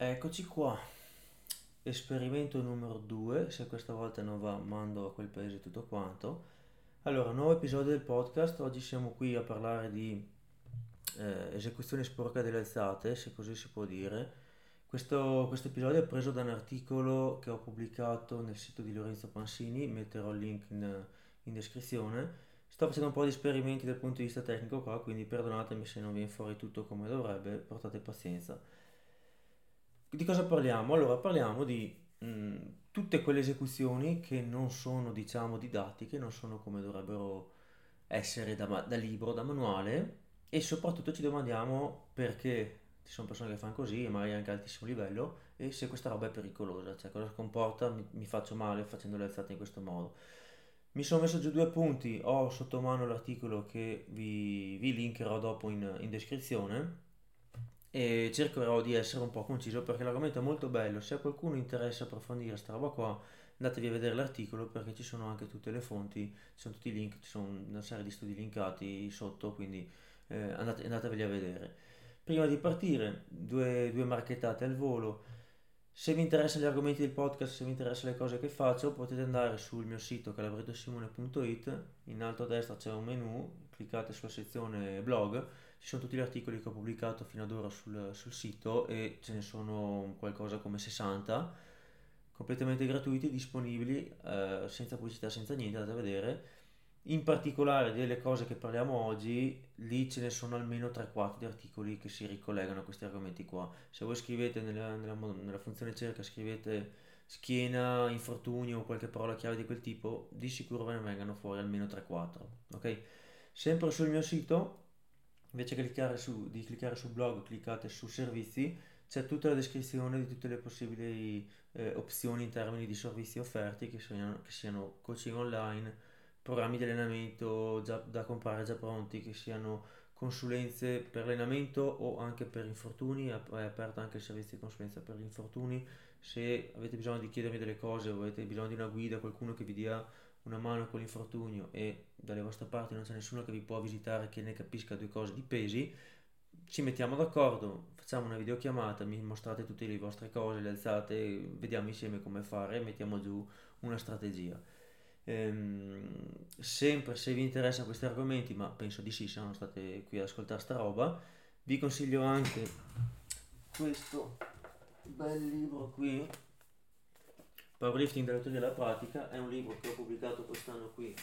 Eccoci qua, esperimento numero 2, se questa volta non va mando a quel paese tutto quanto. Allora, nuovo episodio del podcast, oggi siamo qui a parlare di eh, esecuzione sporca delle alzate, se così si può dire. Questo, episodio è preso da un articolo che ho pubblicato nel sito di Lorenzo Pansini, metterò il link in, in descrizione. Sto facendo un po' di esperimenti dal punto di vista tecnico qua, quindi perdonatemi se non viene fuori tutto come dovrebbe, portate pazienza. Di cosa parliamo? Allora, parliamo di mh, tutte quelle esecuzioni che non sono, diciamo, didattiche, non sono come dovrebbero essere da, da libro, da manuale e soprattutto ci domandiamo perché ci sono persone che fanno così e magari anche a altissimo livello e se questa roba è pericolosa, cioè cosa comporta, mi, mi faccio male facendo le alzate in questo modo. Mi sono messo giù due punti, ho sotto mano l'articolo che vi, vi linkerò dopo in, in descrizione e cercherò di essere un po' conciso perché l'argomento è molto bello. Se a qualcuno interessa approfondire questa roba qua, andatevi a vedere l'articolo perché ci sono anche tutte le fonti, ci sono tutti i link, ci sono una serie di studi linkati sotto, quindi eh, andate, andateveli a vedere. Prima di partire, due, due marchettate al volo. Se vi interessano gli argomenti del podcast, se vi interessano le cose che faccio, potete andare sul mio sito calabrettosimone.it, in alto a destra c'è un menu, cliccate sulla sezione blog ci sono tutti gli articoli che ho pubblicato fino ad ora sul, sul sito e ce ne sono qualcosa come 60 completamente gratuiti, disponibili, eh, senza pubblicità, senza niente, andate a vedere. In particolare delle cose che parliamo oggi, lì ce ne sono almeno 3-4 di articoli che si ricollegano a questi argomenti qua. Se voi scrivete nella, nella, nella funzione cerca, scrivete schiena, infortunio o qualche parola chiave di quel tipo, di sicuro ve ne vengano fuori almeno 3-4. Ok? Sempre sul mio sito invece che cliccare su, di cliccare sul blog cliccate su servizi c'è tutta la descrizione di tutte le possibili eh, opzioni in termini di servizi offerti che siano, che siano coaching online programmi di allenamento già, da comprare già pronti che siano consulenze per allenamento o anche per infortuni è aperto anche il servizio di consulenza per infortuni. Se avete bisogno di chiedermi delle cose o avete bisogno di una guida qualcuno che vi dia una mano con l'infortunio e dalle vostre parti non c'è nessuno che vi può visitare che ne capisca due cose di pesi, ci mettiamo d'accordo, facciamo una videochiamata, mi mostrate tutte le vostre cose, le alzate, vediamo insieme come fare e mettiamo giù una strategia. Ehm, sempre se vi interessano questi argomenti, ma penso di sì, se non state qui ad ascoltare sta roba, vi consiglio anche questo bel libro qui Powerlifting dalla teoria alla pratica è un libro che ho pubblicato quest'anno qui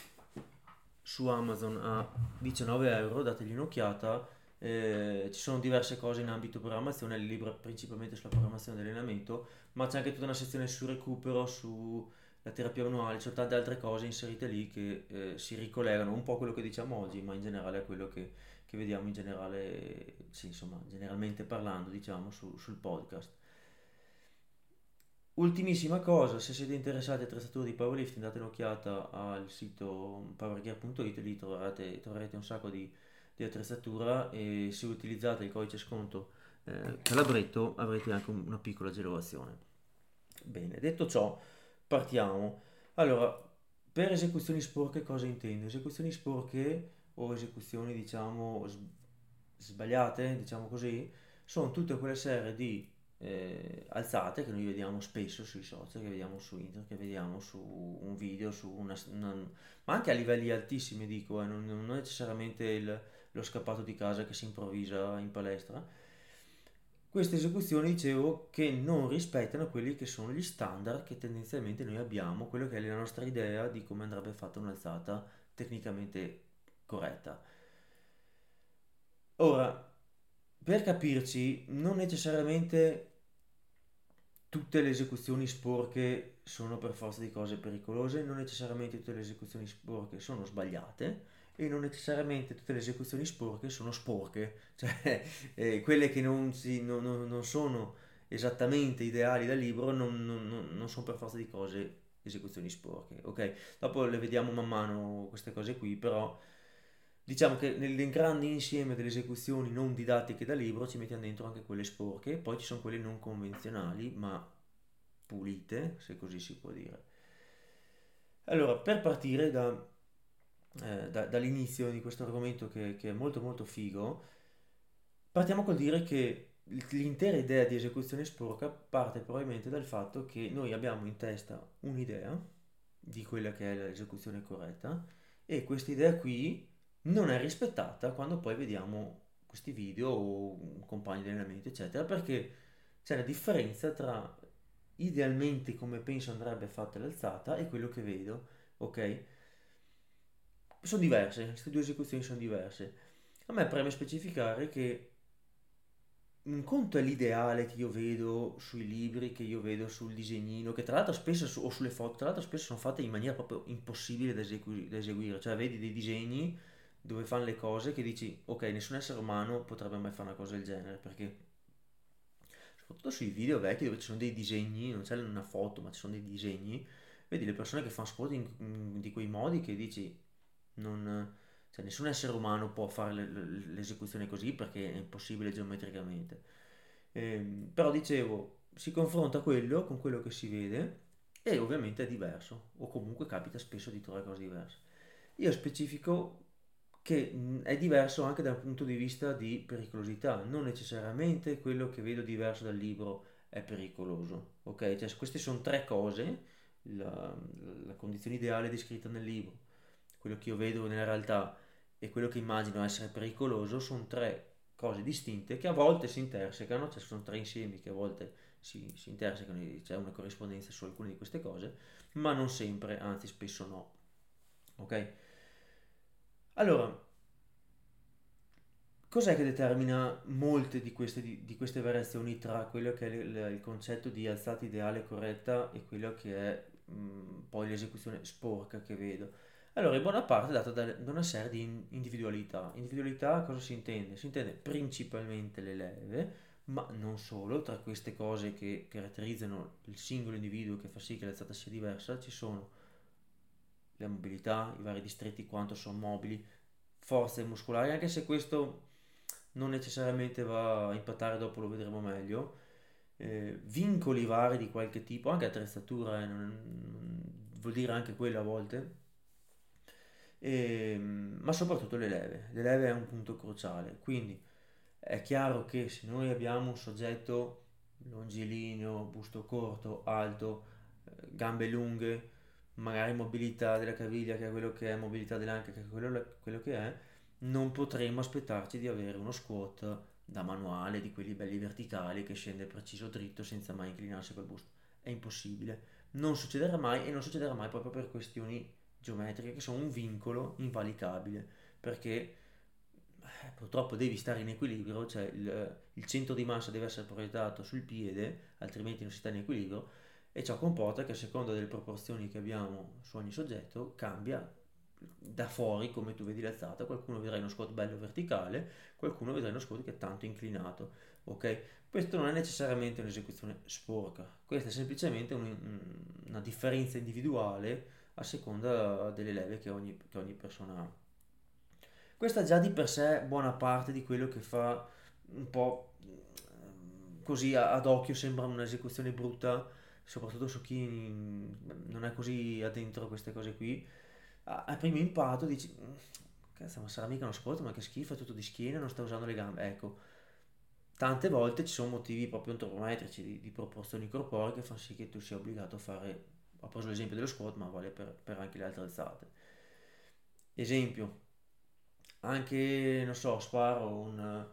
su Amazon a 19 euro, dategli un'occhiata. Eh, ci sono diverse cose in ambito programmazione, il libro principalmente sulla programmazione dell'allenamento, ma c'è anche tutta una sezione sul recupero, sulla terapia manuale, ci sono tante altre cose inserite lì che eh, si ricollegano un po' a quello che diciamo oggi, ma in generale a quello che, che vediamo in generale, sì, insomma, generalmente parlando, diciamo, su, sul podcast. Ultimissima cosa, se siete interessati a attrezzature di powerlifting date un'occhiata al sito powergear.it, lì troverete, troverete un sacco di, di, attrezzatura e se utilizzate il codice sconto eh, Calabretto avrete anche una piccola agevolazione. Bene, detto ciò, partiamo. Allora, per esecuzioni sporche cosa intendo? Esecuzioni sporche o esecuzioni diciamo sbagliate, diciamo così, sono tutte quelle serie di eh, alzate che noi vediamo spesso sui social, che vediamo su internet, che vediamo su un video, su una, una ma anche a livelli altissimi dico, eh, non, non, necessariamente il, lo scappato di casa che si improvvisa in palestra. Queste esecuzioni dicevo che non rispettano quelli che sono gli standard che tendenzialmente noi abbiamo, quello che è la nostra idea di come andrebbe fatta un'alzata tecnicamente corretta. Ora, per capirci, non necessariamente tutte le esecuzioni sporche sono per forza di cose pericolose, non necessariamente tutte le esecuzioni sporche sono sbagliate e non necessariamente tutte le esecuzioni sporche sono sporche, cioè eh, quelle che non, si, non, non, non, sono esattamente ideali da libro non, non, sono per forza di cose esecuzioni sporche, ok? Dopo le vediamo man mano queste cose qui, però diciamo che nel grande insieme delle esecuzioni non didattiche da libro ci mettiamo dentro anche quelle sporche, poi ci sono quelle non convenzionali ma pulite, se così si può dire. Allora, per partire da, eh, da, dall'inizio di questo argomento che, che, è molto molto figo, partiamo col dire che l'intera idea di esecuzione sporca parte probabilmente dal fatto che noi abbiamo in testa un'idea di quella che è l'esecuzione corretta e questa idea qui non è rispettata quando poi vediamo questi video o compagni di allenamento eccetera perché c'è la differenza tra idealmente come penso andrebbe fatta l'alzata e quello che vedo ok? Sono diverse queste due esecuzioni sono diverse. A me preme specificare che un conto è l'ideale che io vedo sui libri, che io vedo sul disegnino, che tra l'altro spesso, o sulle foto, tra l'altro spesso sono fatte in maniera proprio impossibile da, esegu- da eseguire, cioè vedi dei disegni dove fanno le cose che dici, ok, nessun essere umano potrebbe mai fare una cosa del genere, perché soprattutto sui video vecchi dove ci sono dei disegni, non c'è una foto, ma ci sono dei disegni, vedi le persone che fanno sport in, in, di quei modi che dici, non cioè, nessun essere umano può fare l'esecuzione così perché è impossibile geometricamente. Eh, però dicevo, si confronta quello con quello che si vede e ovviamente è diverso, o comunque capita spesso di trovare cose diverse. Io specifico che è diverso anche dal punto di vista di pericolosità, non necessariamente quello che vedo diverso dal libro è pericoloso, ok? Cioè, queste sono tre cose, la, la condizione ideale descritta nel libro, quello che io vedo nella realtà e quello che immagino essere pericoloso sono tre cose distinte che a volte si intersecano, cioè sono tre insiemi che a volte si, si intersecano, c'è una corrispondenza su alcune di queste cose, ma non sempre, anzi spesso no. Ok? Allora, cos'è che determina molte di queste, di, di queste variazioni tra quello che è il, il, concetto di alzata ideale corretta e quello che è mh, poi l'esecuzione sporca che vedo? Allora, in buona parte è data da, una serie di individualità. Individualità cosa si intende? Si intende principalmente le leve, ma non solo, tra queste cose che caratterizzano il singolo individuo che fa sì che l'alzata sia diversa, ci sono la mobilità, i vari distretti quanto sono mobili, forze muscolari, anche se questo non necessariamente va a impattare, dopo lo vedremo meglio, eh, vincoli vari di qualche tipo, anche attrezzatura, eh, non, vuol dire anche quello a volte, e, ehm, ma soprattutto le leve. Le leve è un punto cruciale, quindi è chiaro che se noi abbiamo un soggetto longilineo, busto corto, alto, eh, gambe lunghe, magari mobilità della caviglia che è quello che è, mobilità dell'anca che è quello, quello che è, non potremo aspettarci di avere uno squat da manuale, di quelli belli verticali che scende preciso dritto senza mai inclinarsi col busto. È impossibile. Non succederà mai e non succederà mai proprio per questioni geometriche che sono un vincolo invalicabile perché eh, purtroppo devi stare in equilibrio, cioè il, il, centro di massa deve essere proiettato sul piede, altrimenti non si sta in equilibrio e ciò comporta che a seconda delle proporzioni che abbiamo su ogni soggetto cambia da fuori come tu vedi l'alzata, qualcuno vedrà uno squat bello verticale, qualcuno vedrà uno squat che è tanto inclinato, ok? Questo non è necessariamente un'esecuzione sporca, questa è semplicemente un, una differenza individuale a seconda delle leve che ogni, che ogni persona ha. Questa già di per sé buona parte di quello che fa un po' così ad occhio sembra un'esecuzione brutta, soprattutto su chi non è così addentro a queste cose qui. A primo impatto dici, cazzo, ma sarà mica uno sport, ma che schifo, è tutto di schiena, non sta usando le gambe. Ecco, tante volte ci sono motivi proprio antropometrici di, di proporzioni corporee che fanno sì che tu sia obbligato a fare ho preso l'esempio dello squat ma vale per, per anche le altre alzate esempio anche non so sparo un,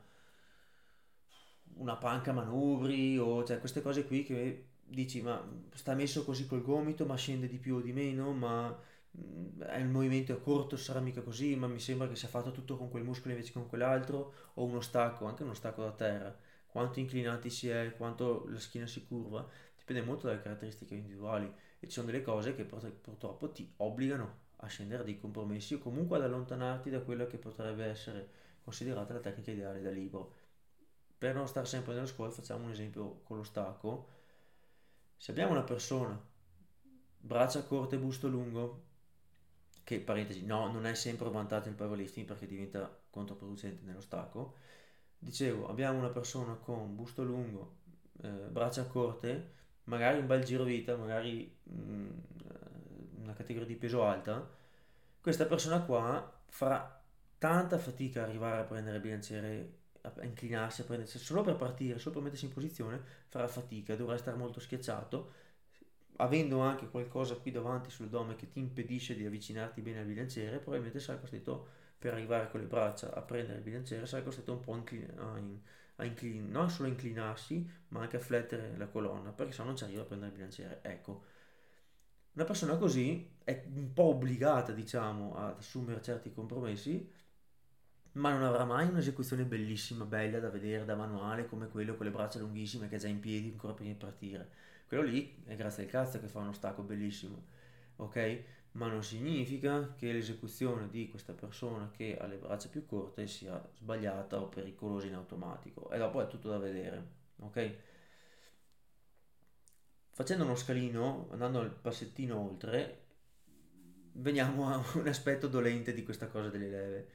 una panca manubri o cioè queste cose qui che dici ma sta messo così col gomito ma scende di più o di meno? Ma mm, il movimento è corto sarà mica così? Ma mi sembra che sia fatto tutto con quel muscolo invece che con quell'altro? O uno stacco anche uno stacco da terra. Quanto inclinati si è quanto la schiena si curva dipende molto dalle caratteristiche individuali. E ci sono delle cose che purtroppo ti obbligano a scendere dei compromessi o comunque ad allontanarti da quella che potrebbe essere considerata la tecnica ideale da libro. Per non stare sempre nello squat facciamo un esempio con lo stacco. Se abbiamo una persona, braccia corte e busto lungo, che parentesi, no, non è sempre vantaggio il powerlifting perché diventa controproducente nello stacco. Dicevo, abbiamo una persona con busto lungo, eh, braccia corte, magari un bel giro vita, magari mh, mm, una categoria di peso alta, questa persona qua farà tanta fatica a arrivare a prendere il bilanciere a inclinarsi, a prendersi, solo per partire, solo per mettersi in posizione, farà fatica, dovrà stare molto schiacciato, avendo anche qualcosa qui davanti sull'addome che ti impedisce di avvicinarti bene al bilanciere, probabilmente sarai costretto per arrivare con le braccia a prendere il bilanciere, sarai costretto un po' inclin- a, in- a inclin- non solo a inclinarsi, ma anche a flettere la colonna, perché se no non ci arriva a prendere il bilanciere. Ecco, una persona così è un po' obbligata, diciamo, ad assumere certi compromessi, ma non avrà mai un'esecuzione bellissima, bella da vedere da manuale come quello con le braccia lunghissime che è già in piedi ancora prima di partire. Quello lì è grazie al cazzo che fa uno stacco bellissimo, ok? Ma non significa che l'esecuzione di questa persona che ha le braccia più corte sia sbagliata o pericolosa in automatico. E dopo è tutto da vedere, ok? Facendo uno scalino, andando al passettino oltre, veniamo a un aspetto dolente di questa cosa delle leve.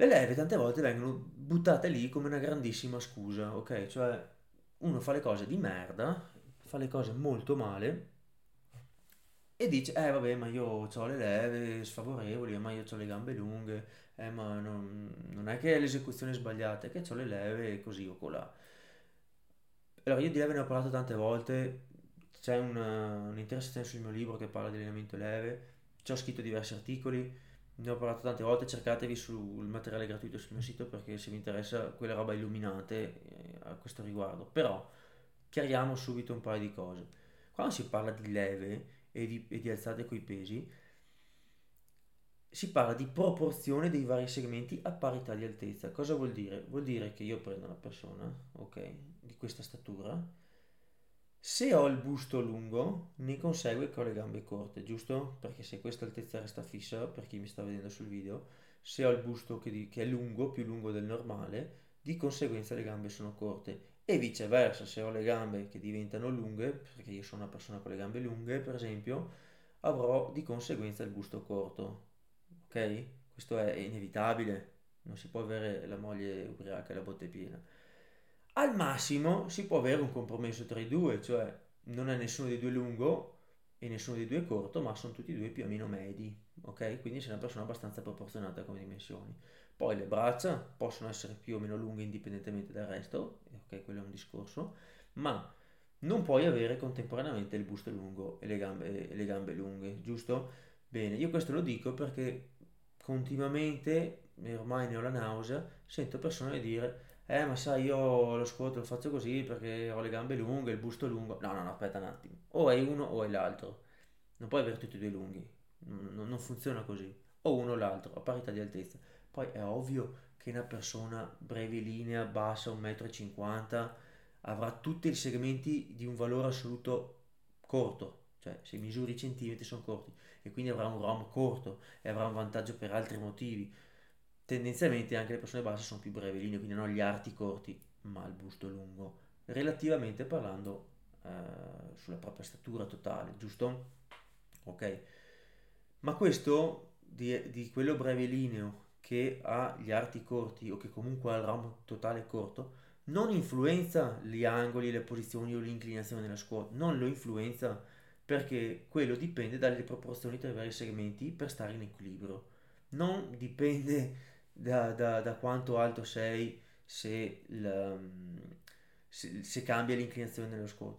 Le leve tante volte vengono buttate lì come una grandissima scusa, ok? Cioè uno fa le cose di merda, fa le cose molto male e dice, eh vabbè, ma io ho le leve sfavorevoli, ma io ho le gambe lunghe, eh ma non, non è che è l'esecuzione sbagliata, è che ho le leve così o colà. Allora, io di leve ne ho parlato tante volte, c'è una, un'interessazione sul mio libro che parla di allenamento leve, ci ho scritto diversi articoli, ne ho parlato tante volte, cercatevi sul materiale gratuito sul mio sito perché se vi interessa quelle roba illuminate eh, a questo riguardo. Però chiariamo subito un paio di cose. Quando si parla di leve e di, e di alzate coi pesi, si parla di proporzione dei vari segmenti a parità di altezza. Cosa vuol dire? Vuol dire che io prendo una persona, ok, di questa statura, se ho il busto lungo, ne consegue che ho le gambe corte, giusto? Perché se questa altezza resta fissa, per chi mi sta vedendo sul video, se ho il busto che, di, che è lungo, più lungo del normale, di conseguenza le gambe sono corte. E viceversa, se ho le gambe che diventano lunghe, perché io sono una persona con le gambe lunghe, per esempio, avrò di conseguenza il busto corto ok? Questo è inevitabile, non si può avere la moglie ubriaca e la botte piena. Al massimo si può avere un compromesso tra i due, cioè non è nessuno dei due lungo e nessuno dei due corto, ma sono tutti e due più o meno medi, ok? Quindi sei una persona abbastanza proporzionata come dimensioni. Poi le braccia possono essere più o meno lunghe indipendentemente dal resto, ok? Quello è un discorso, ma non puoi avere contemporaneamente il busto lungo e le gambe, e le gambe lunghe, giusto? Bene, io questo lo dico perché continuamente, ormai ne ho la nausea, sento persone dire eh ma sai io lo squat lo faccio così perché ho le gambe lunghe, il busto lungo. No, no, no, aspetta un attimo. O hai uno o hai l'altro. Non puoi avere tutti e due lunghi. Non, non funziona così. O uno o l'altro, a parità di altezza. Poi è ovvio che una persona brevilinea, bassa, 1,50 m, avrà tutti i segmenti di un valore assoluto corto. Cioè, se misuri i centimetri sono corti e quindi avrà un ROM corto e avrà un vantaggio per altri motivi. Tendenzialmente anche le persone basse sono più brevilinee, quindi non gli arti corti, ma il busto lungo, relativamente parlando eh, sulla propria statura totale, giusto? Ok. Ma questo di, di quello brevilineo che ha gli arti corti o che comunque ha il ROM totale corto, non influenza gli angoli, le posizioni o l'inclinazione della squat, non lo influenza perché quello dipende dalle proporzioni tra i vari segmenti per stare in equilibrio. Non dipende da, da, da quanto alto sei se, la, se, se cambia l'inclinazione dello squat.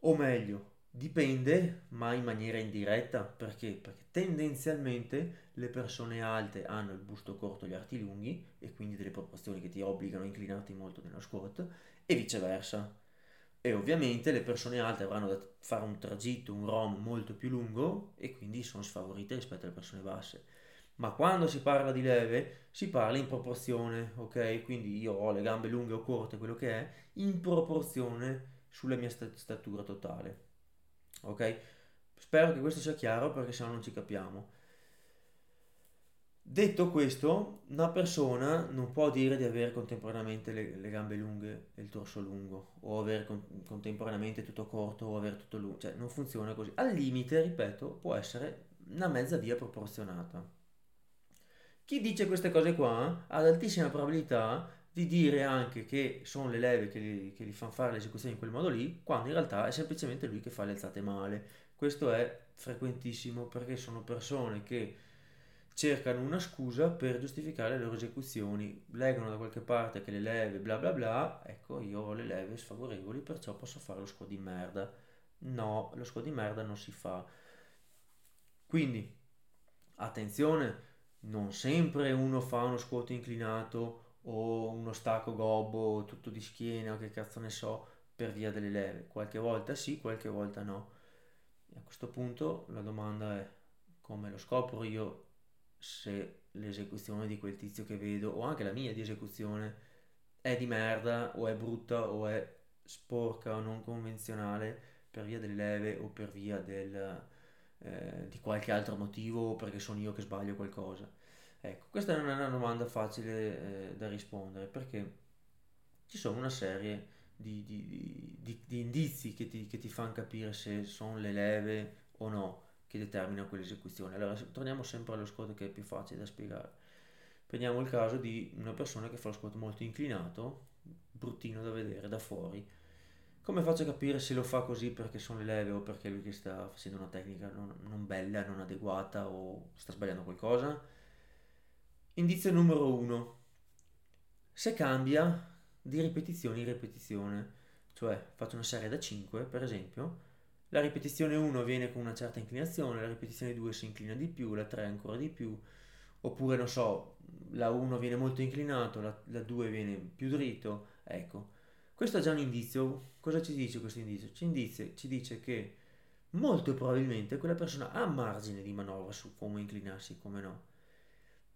O meglio, dipende, ma in maniera indiretta. Perché? Perché tendenzialmente le persone alte hanno il busto corto e gli arti lunghi e quindi delle proporzioni che ti obbligano a inclinarti molto nello squat e viceversa e ovviamente le persone alte avranno da fare un tragitto, un ROM molto più lungo e quindi sono sfavorite rispetto alle persone basse. Ma quando si parla di leve si parla in proporzione, ok? Quindi io ho le gambe lunghe o corte, quello che è, in proporzione sulla mia statura totale. Ok? Spero che questo sia chiaro perché se no non ci capiamo. Detto questo, una persona non può dire di avere contemporaneamente le, le gambe lunghe e il torso lungo, o avere con, contemporaneamente tutto corto o avere tutto lungo, cioè non funziona così. Al limite, ripeto, può essere una mezza via proporzionata. Chi dice queste cose qua ha altissima probabilità di dire anche che sono le leve che gli, che gli fanno fare l'esecuzione in quel modo lì, quando in realtà è semplicemente lui che fa le alzate male. Questo è frequentissimo perché sono persone che cercano una scusa per giustificare le loro esecuzioni, leggono da qualche parte che le leve bla bla bla, ecco io ho le leve sfavorevoli perciò posso fare lo scudo di merda. No, lo scudo di merda non si fa. Quindi, attenzione, non sempre uno fa uno squat inclinato o uno stacco gobbo tutto di schiena o che cazzo ne so per via delle leve. Qualche volta sì, qualche volta no. E a questo punto la domanda è come lo scopro io se l'esecuzione di quel tizio che vedo o anche la mia di esecuzione è di merda o è brutta o è sporca o non convenzionale per via delle leve o per via del, eh, di qualche altro motivo o perché sono io che sbaglio qualcosa. Ecco, questa non è una domanda facile eh, da rispondere perché ci sono una serie di, di, di, di indizi che ti, che ti fanno capire se sono le leve o no che determinano quell'esecuzione. Allora, torniamo sempre allo squat che è più facile da spiegare. Prendiamo il caso di una persona che fa lo squat molto inclinato, bruttino da vedere da fuori. Come faccio a capire se lo fa così perché sono le leve o perché lui che sta facendo una tecnica non, non bella, non adeguata o sta sbagliando qualcosa? Indizio numero 1. Se cambia di ripetizione in ripetizione, cioè faccio una serie da 5 per esempio, la ripetizione 1 viene con una certa inclinazione, la ripetizione 2 si inclina di più, la 3 ancora di più, oppure non so, la 1 viene molto inclinato, la, la 2 viene più dritto, ecco. Questo è già un indizio, cosa ci dice questo indizio? Ci, indizia, ci dice che molto probabilmente quella persona ha margine di manovra su come inclinarsi come no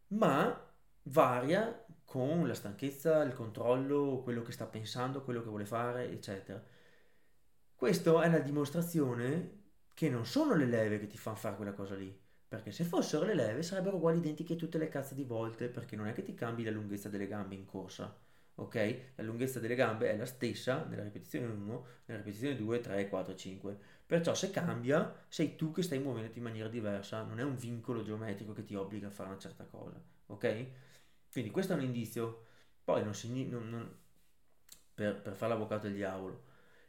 ma varia con la stanchezza, il controllo, quello che sta pensando, quello che vuole fare, eccetera. Questo è la dimostrazione che non sono le leve che ti fanno fare quella cosa lì, perché se fossero le leve sarebbero uguali identiche tutte le cazzo di volte, perché non è che ti cambi la lunghezza delle gambe in corsa, ok? La lunghezza delle gambe è la stessa nella ripetizione 1, nella ripetizione 2, 3, 4, 5. Perciò se cambia, sei tu che stai muovendoti in maniera diversa, non è un vincolo geometrico che ti obbliga a fare una certa cosa, ok? Quindi questo è un indizio. Poi non si, non, non, per, per fare l'avvocato del diavolo,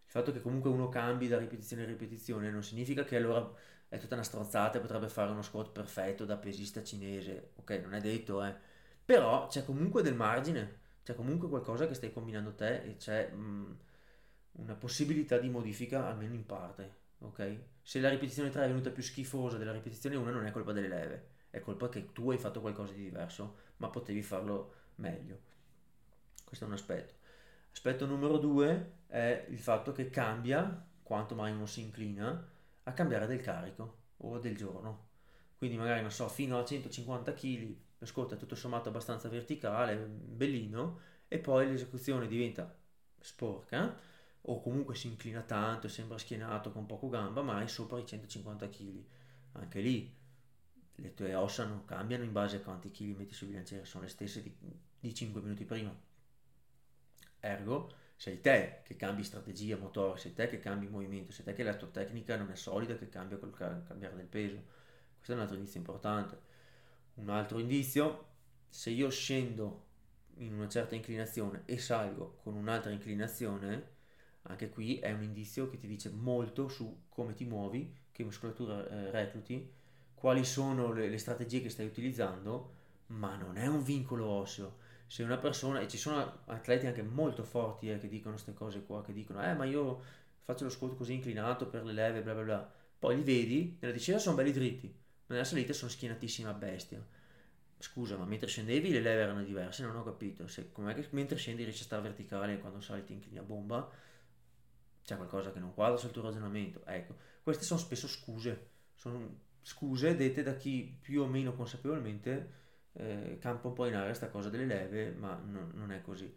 il fatto che comunque uno cambi da ripetizione in ripetizione non significa che allora è tutta una stronzata e potrebbe fare uno squat perfetto da pesista cinese, ok? Non è detto, eh. Però c'è comunque del margine, c'è comunque qualcosa che stai combinando te e c'è mh, mm, una possibilità di modifica almeno in parte ok? Se la ripetizione 3 è venuta più schifosa della ripetizione 1 non è colpa delle leve, è colpa che tu hai fatto qualcosa di diverso, ma potevi farlo meglio. Questo è un aspetto. Aspetto numero 2 è il fatto che cambia, quanto mai uno si inclina, a cambiare del carico o del giorno. Quindi magari, non so, fino a 150 kg, lo squat è tutto sommato abbastanza verticale, bellino, e poi l'esecuzione diventa sporca, o comunque si inclina tanto sembra schienato con poco gamba, ma è sopra i 150 kg. Anche lì le tue ossa non cambiano in base a quanti kg metti sul bilanciere, sono le stesse di, di 5 minuti prima. Ergo, sei te che cambi strategia motore, sei te che cambi movimento, sei te che la tua tecnica non è solida, che cambia col cambiare del peso. Questo è un altro indizio importante. Un altro indizio, se io scendo in una certa inclinazione e salgo con un'altra inclinazione, anche qui è un indizio che ti dice molto su come ti muovi, che muscolatura eh, recluti, quali sono le, le, strategie che stai utilizzando, ma non è un vincolo osseo. Se una persona, e ci sono atleti anche molto forti eh, che dicono queste cose qua, che dicono, eh ma io faccio lo squat così inclinato per le leve, bla bla bla, poi li vedi, nella discesa sono belli dritti, nella salita sono schienatissima bestia. Scusa, ma mentre scendevi le leve erano diverse, non ho capito. Se, com'è che mentre scendi riesci a stare verticale e quando sali ti inclini a bomba? c'è qualcosa che non quadra sul tuo ragionamento. Ecco, queste sono spesso scuse, sono scuse dette da chi più o meno consapevolmente eh, campa un po' in aria questa cosa delle leve, ma no, non è così.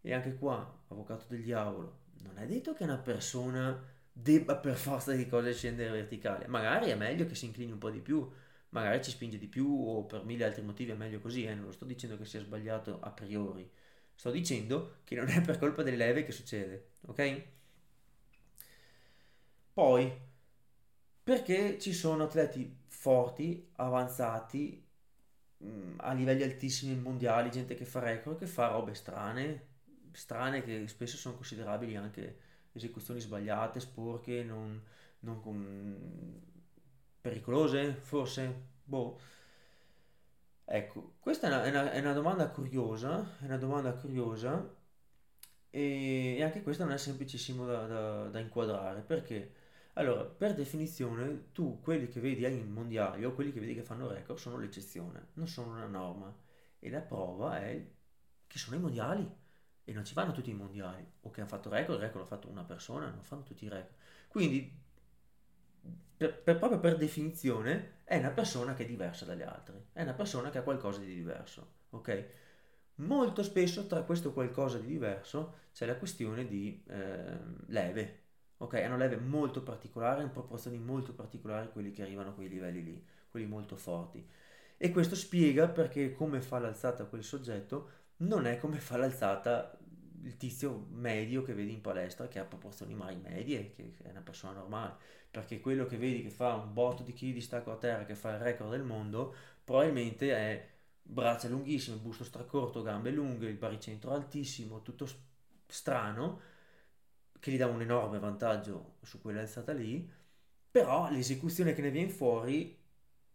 E anche qua, avvocato del diavolo, non è detto che una persona debba per forza di cose scendere verticale. Magari è meglio che si inclini un po' di più, magari ci spinge di più o per mille altri motivi è meglio così, eh? non lo sto dicendo che sia sbagliato a priori. Sto dicendo che non è per colpa delle leve che succede, ok? Poi, perché ci sono atleti forti, avanzati, mm, a livelli altissimi mondiali, gente che fa record, che fa robe strane, strane che spesso sono considerabili anche esecuzioni sbagliate, sporche, non, non con... pericolose, forse, boh. Ecco, questa è una, è una- è una domanda curiosa, è una domanda curiosa e, e anche questo non è semplicissimo da, da- da inquadrare, perché? Allora, per definizione, tu quelli che vedi ai mondiali o quelli che vedi che fanno record sono l'eccezione, non sono una norma. E la prova è che sono i mondiali e non ci vanno tutti i mondiali. O che hanno fatto record, il record l'ha fatto una persona, non fanno tutti i record. Quindi, per- per- proprio per definizione, è una persona che è diversa dagli altri, è una persona che ha qualcosa di diverso, ok? Molto spesso tra questo qualcosa di diverso c'è la questione di ehm, leve, ok? Hanno leve molto particolari, in proporzioni molto particolari quelli che arrivano a quei livelli lì, quelli molto forti. E questo spiega perché come fa l'alzata quel soggetto non è come fa l'alzata il tizio medio che vedi in palestra che ha proporzioni mai medie, che è una persona normale, perché quello che vedi che fa un botto di chili di stacco a terra, che fa il record del mondo, probabilmente è braccia lunghissime, busto stracorto, gambe lunghe, il baricentro altissimo, tutto strano, che gli dà un enorme vantaggio su quell'alzata lì, però l'esecuzione che ne viene fuori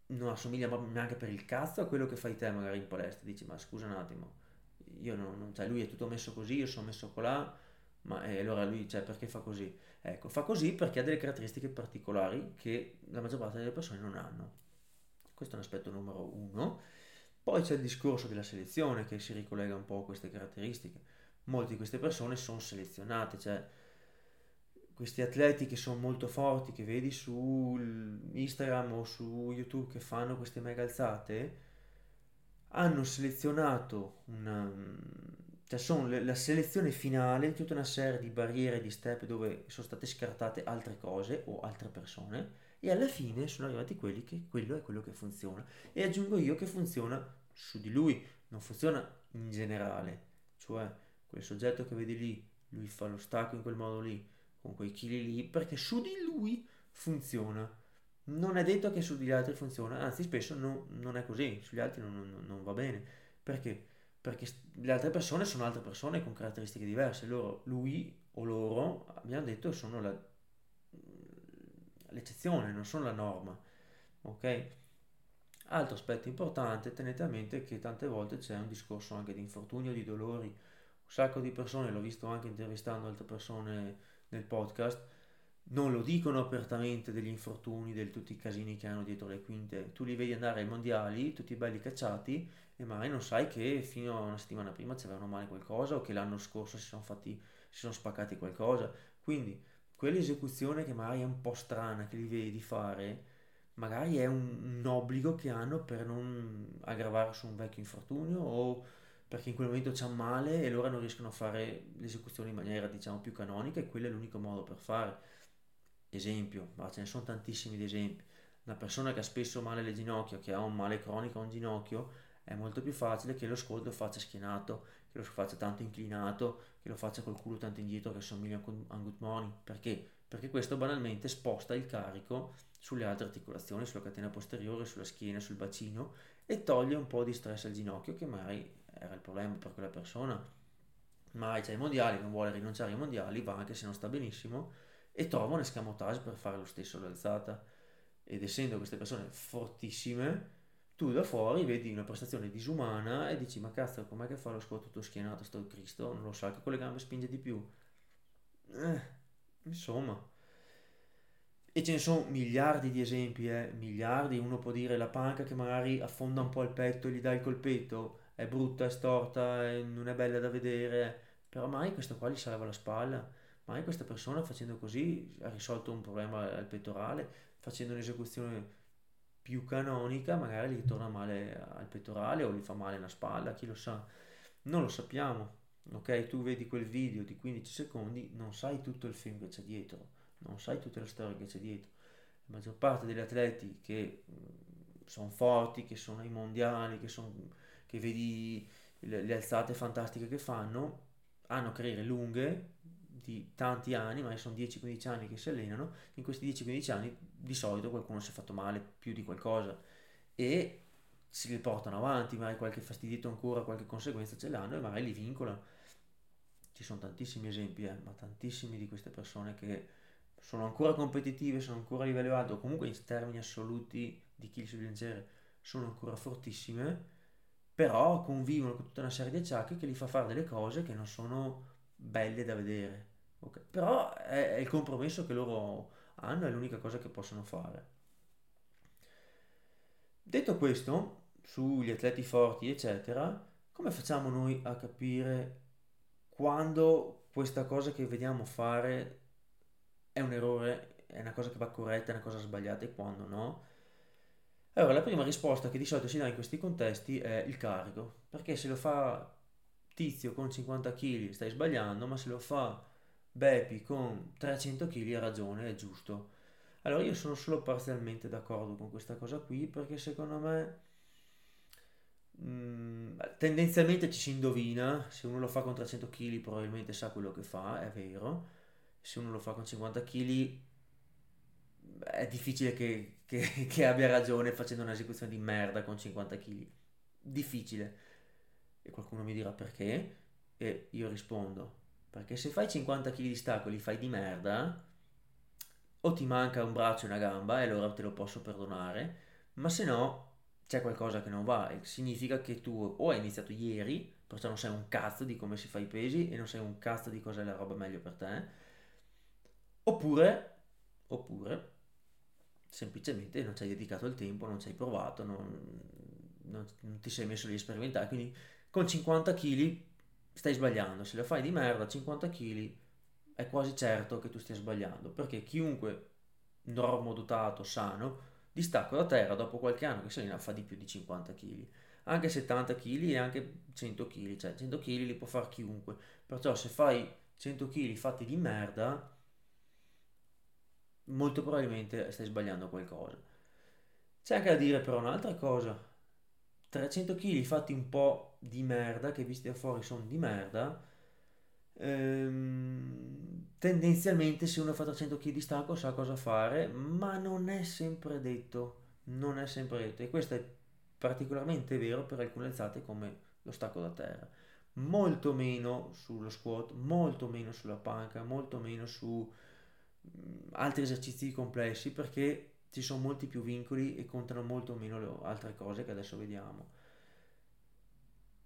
non assomiglia neanche per il cazzo a quello che fai te magari in palestra. Dici, ma scusa un attimo, io non, non- cioè lui è tutto messo così, io sono messo colà, ma eh, allora lui, cioè, perché fa così? Ecco, fa così perché ha delle caratteristiche particolari che la maggior parte delle persone non hanno. Questo è un aspetto numero uno. Poi c'è il discorso della selezione che si ricollega un po' a queste caratteristiche. Molte di queste persone sono selezionate, cioè questi atleti che sono molto forti, che vedi su Instagram o su YouTube che fanno queste mega alzate, hanno selezionato una, cioè sono le- la selezione finale di tutta una serie di barriere, di step dove sono state scartate altre cose o altre persone e alla fine sono arrivati quelli che quello è quello che funziona. E aggiungo io che funziona su di lui, non funziona in generale, cioè quel soggetto che vedi lì, lui fa lo stacco in quel modo lì, con quei chili lì, perché su di lui funziona. Non è detto che su di altri funziona, anzi spesso no- non è così, sugli altri non, non- non va bene. Perché? Perché le altre persone sono altre persone con caratteristiche diverse. Loro, lui o loro, abbiamo detto, sono la- l'eccezione, non sono la norma. Ok? Altro aspetto importante, tenete a mente che tante volte c'è un discorso anche di infortunio, di dolori. Un sacco di persone, l'ho visto anche intervistando altre persone nel podcast, non lo dicono apertamente degli infortuni, di tutti i casini che hanno dietro le quinte. Tu li vedi andare ai mondiali, tutti belli cacciati, e magari non sai che fino a una settimana prima ci avevano male qualcosa o che l'anno scorso si sono fatti, si sono spaccati qualcosa. Quindi quell'esecuzione che magari è un po' strana che li vedi fare, magari è un, un obbligo che hanno per non aggravare su un vecchio infortunio o perché in quel momento c'è male e loro non riescono a fare l'esecuzione in maniera diciamo più canonica e quello è l'unico modo per fare. Esempio, ma ce ne sono tantissimi di esempi. Una persona che ha spesso male alle ginocchia, che ha un male cronico a un ginocchio, è molto più facile che lo scolto faccia schierato, che lo faccia tanto inclinato, che lo faccia col culo tanto indietro che assomiglia a un good morning. Perché? Perché questo banalmente sposta il carico sulle altre articolazioni, sulla catena posteriore, sulla schiena, sul bacino e toglie un po' di stress al ginocchio che magari era il problema per quella persona. Magari c'è i mondiali, non vuole rinunciare ai mondiali, va anche se non sta benissimo e trova un escamotage per fare lo stesso l'alzata. Ed essendo queste persone fortissime, tu da fuori vedi una prestazione disumana e dici: Ma cazzo, com'è che fa lo squat tutto schierato, sto Cristo? Non lo sa che con le gambe spinge di più. Eh, insomma. E ce ne sono miliardi di esempi, eh, miliardi. Uno può dire la panca che magari affonda un po' il petto e gli dà il colpetto, è brutta, è storta, è- non è bella da vedere, però mai questo qua gli salva la spalla. Mai questa persona facendo così ha risolto un problema al pettorale, facendo un'esecuzione più canonica, magari gli torna male al pettorale o gli fa male alla spalla, chi lo sa. Non lo sappiamo. Ok, tu vedi quel video di 15 secondi, non sai tutto il film che c'è dietro, non sai tutte le storie che c'è dietro. La maggior parte degli atleti che sono forti, che sono ai mondiali, che, son- che vedi le, le alzate fantastiche che fanno, hanno carriere lunghe di tanti anni, magari sono 10-15 anni che si allenano, in questi 10-15 anni di solito qualcuno si è fatto male più di qualcosa e si riportano avanti, magari qualche fastidietto ancora, qualche conseguenza ce l'hanno e magari li vincono. Ci sono tantissimi esempi, eh, ma tantissimi di queste persone che sono ancora competitive, sono ancora a livello alto, comunque in termini assoluti di chili sul bilanciere sono ancora fortissime però convivono con tutta una serie di acciacchi che li fa fare delle cose che non sono belle da vedere. Okay? Però è, è il compromesso che loro hanno, è l'unica cosa che possono fare. Detto questo, sugli atleti forti, eccetera, come facciamo noi a capire quando questa cosa che vediamo fare è un errore, è una cosa che va corretta, è una cosa sbagliata e quando no? Allora, la prima risposta che di solito si dà in questi contesti è il carico, perché se lo fa Tizio con 50 kg stai sbagliando, ma se lo fa Bepi con 300 kg ha ragione, è giusto. Allora io sono solo parzialmente d'accordo con questa cosa qui, perché secondo me mh, mm, tendenzialmente ci si indovina, se uno lo fa con 300 kg probabilmente sa quello che fa, è vero, se uno lo fa con 50 kg è difficile che, che, che abbia ragione facendo un'esecuzione di merda con 50 kg. Difficile. E qualcuno mi dirà perché? E io rispondo, perché se fai 50 kg di stacco e li fai di merda, o ti manca un braccio e una gamba e allora te lo posso perdonare, ma se no c'è qualcosa che non va, significa che tu o hai iniziato ieri, perciò non sai un cazzo di come si fa i pesi e non sai un cazzo di cosa è la roba meglio per te, oppure, oppure semplicemente non ci hai dedicato il tempo, non ci hai provato, non, non, non ti sei messo lì a sperimentare, quindi con 50 kg stai sbagliando, se lo fai di merda 50 kg è quasi certo che tu stia sbagliando, perché chiunque normodotato, sano, distacco da terra dopo qualche anno che se ne fa di più di 50 kg, anche 70 kg e anche 100 kg, cioè 100 kg li può fare chiunque, perciò se fai 100 kg fatti di merda, molto probabilmente stai sbagliando qualcosa. C'è anche da dire però un'altra cosa, 300 kg fatti un po' di merda, che visti da fuori sono di merda, ehm, tendenzialmente se uno fa 300 kg di stacco sa cosa fare, ma non è sempre detto, non è sempre detto e questo è particolarmente vero per alcune alzate come lo stacco da terra. Molto meno sullo squat, molto meno sulla panca, molto meno su mm, altri esercizi complessi perché ci sono molti più vincoli e contano molto meno le altre cose che adesso vediamo.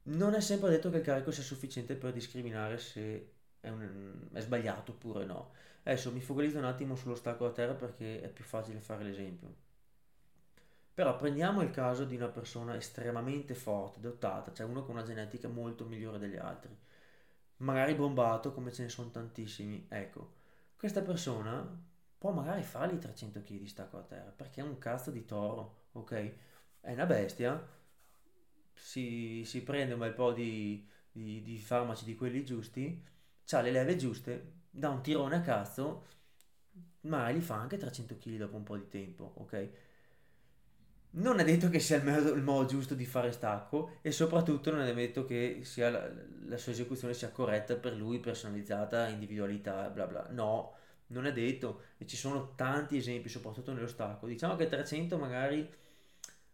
Non è sempre detto che il carico sia sufficiente per discriminare se è, un, è sbagliato oppure no. Adesso mi focalizzo un attimo sullo stacco a terra perché è più facile fare l'esempio. Però prendiamo il caso di una persona estremamente forte, dotata, cioè uno con una genetica molto migliore degli altri, magari bombato come ce ne sono tantissimi. Ecco, questa persona può magari fargli 300 kg di stacco a terra perché è un cazzo di toro, ok? È una bestia, si, si prende un bel po' di, di, di farmaci di quelli giusti ha le leve giuste, dà un tirone a cazzo, ma li fa anche 300 kg dopo un po' di tempo, ok? Non è detto che sia il modo, il modo giusto di fare stacco e soprattutto non è detto che la, la, sua esecuzione sia corretta per lui, personalizzata, individualità, bla bla. No, non è detto e ci sono tanti esempi, soprattutto nello stacco. Diciamo che 300 magari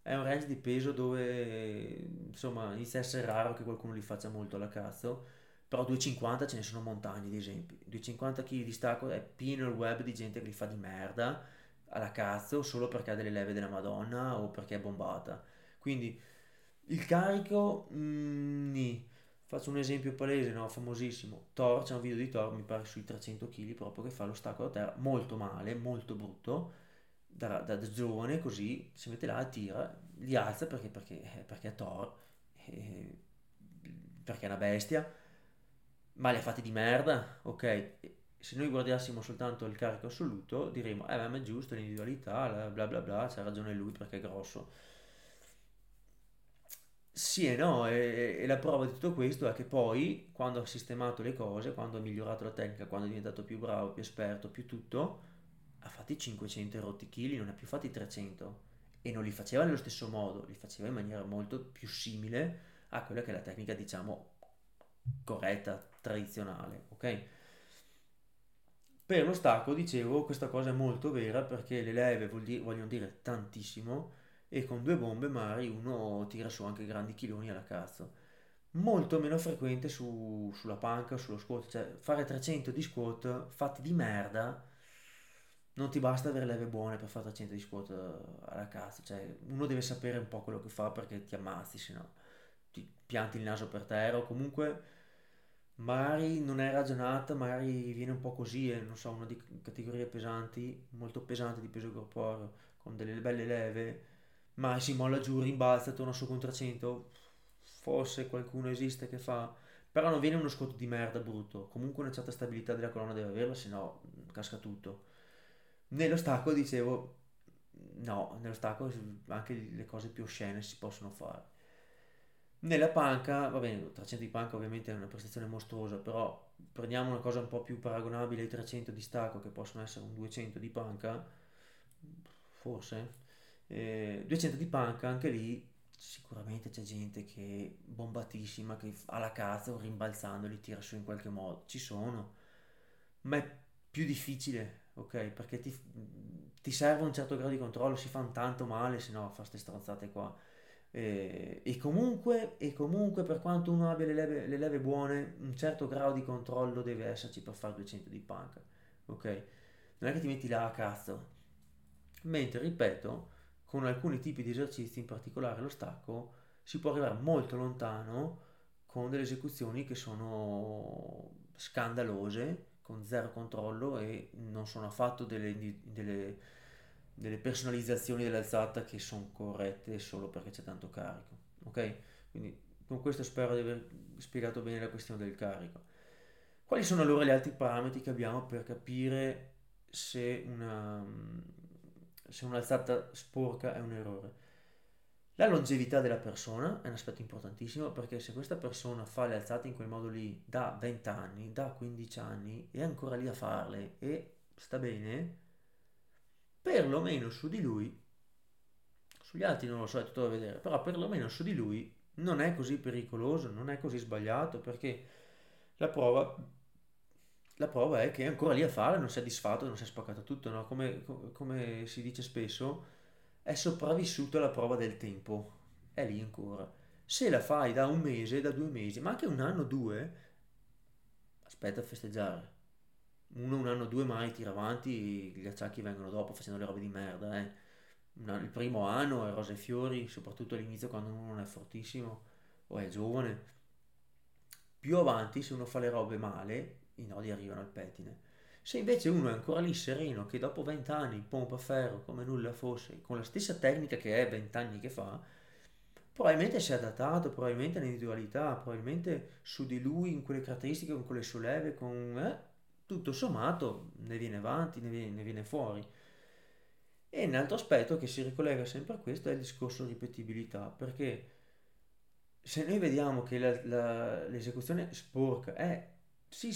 è un range di peso dove insomma inizia a essere raro che qualcuno li faccia molto alla cazzo però 250 ce ne sono montagne di esempi. 250 kg di stacco è pieno il web di gente che li fa di merda alla cazzo solo perché ha delle leve della madonna o perché è bombata. Quindi il carico mm, faccio un esempio palese no? famosissimo. Thor c'è un video di Thor mi pare sui 300 kg proprio che fa lo stacco da terra molto male molto brutto da, da, da giovane così si mette là tira li alza perché, perché, perché è Thor eh, perché è una bestia ma li ha fatti di merda, ok? Se noi guardassimo soltanto il carico assoluto, diremmo, eh, ma è giusto l'individualità, bla bla bla, c'ha ragione lui perché è grosso. Sì e no, e, e, la prova di tutto questo è che poi, quando ha sistemato le cose, quando ha migliorato la tecnica, quando è diventato più bravo, più esperto, più tutto, ha fatti 500 rotti chili, non ha più fatti 300. E non li faceva nello stesso modo, li faceva in maniera molto più simile a quella che è la tecnica, diciamo, corretta, tradizionale, ok? Per lo stacco, dicevo, questa cosa è molto vera perché le leve vogliono dire tantissimo e con due bombe magari uno tira su anche grandi chiloni alla cazzo. Molto meno frequente su, sulla panca sullo squat, cioè fare 300 di squat fatti di merda non ti basta avere leve buone per fare 300 di squat alla cazzo, cioè uno deve sapere un po' quello che fa perché ti ammazzi, se no ti pianti il naso per terra o comunque magari non è ragionata, magari viene un po' così, e non so, una di categorie pesanti, molto pesante di peso corporeo, con delle belle leve, ma si molla giù, rimbalza, torna su con 300, forse qualcuno esiste che fa, però non viene uno scotto di merda brutto, comunque una certa stabilità della colonna deve averla, se no casca tutto. Nello stacco dicevo, no, nello stacco anche le cose più oscene si possono fare. Nella panca, va bene, 300 di panca ovviamente è una prestazione mostruosa, però prendiamo una cosa un po' più paragonabile ai 300 di stacco che possono essere un 200 di panca, forse. Eh, 200 di panca, anche lì sicuramente c'è gente che è bombatissima, che alla cazzo rimbalzando li tira su in qualche modo, ci sono, ma è più difficile, ok? Perché ti, ti serve un certo grado di controllo, si fanno tanto male, se no fa queste stronzate qua. E, e, comunque, e comunque, per quanto uno abbia le leve, le leve, buone, un certo grado di controllo deve esserci per fare 200 di panca, ok? Non è che ti metti là a cazzo. Mentre, ripeto, con alcuni tipi di esercizi, in particolare lo stacco, si può arrivare molto lontano con delle esecuzioni che sono scandalose, con zero controllo e non sono affatto delle, delle, delle personalizzazioni dell'alzata che sono corrette solo perché c'è tanto carico. Ok? Quindi con questo spero di aver spiegato bene la questione del carico. Quali sono allora gli altri parametri che abbiamo per capire se, una, se un'alzata sporca è un errore? La longevità della persona è un aspetto importantissimo perché se questa persona fa le alzate in quel modo lì da 20 anni, da 15 anni, è ancora lì a farle e sta bene, perlomeno su di lui, sugli altri non lo so, è tutto da vedere, però perlomeno su di lui non è così pericoloso, non è così sbagliato perché la prova, la prova è che è ancora lì a fare, non si è disfatto, non si è spaccato tutto, no? come, come si dice spesso è sopravvissuto alla prova del tempo, è lì ancora. Se la fai da un mese, da due mesi, ma anche un anno, due, aspetta a festeggiare. Uno, un anno, due mai tira avanti, gli acciacchi vengono dopo facendo le robe di merda, eh. Il primo anno è rose e fiori, soprattutto all'inizio quando uno non è fortissimo o è giovane. Più avanti, se uno fa le robe male, i nodi arrivano al pettine se invece uno è ancora lì sereno, che dopo 20 anni pompa ferro come nulla fosse, con la stessa tecnica che è 20 anni che fa, probabilmente si è adattato, probabilmente all'individualità, probabilmente su di lui, in quelle caratteristiche, con quelle solleve, con... Eh, tutto sommato ne viene avanti, ne viene, ne viene fuori. E un altro aspetto che si ricollega sempre a questo è il discorso ripetibilità, perché se noi vediamo che la, la, l'esecuzione sporca è sì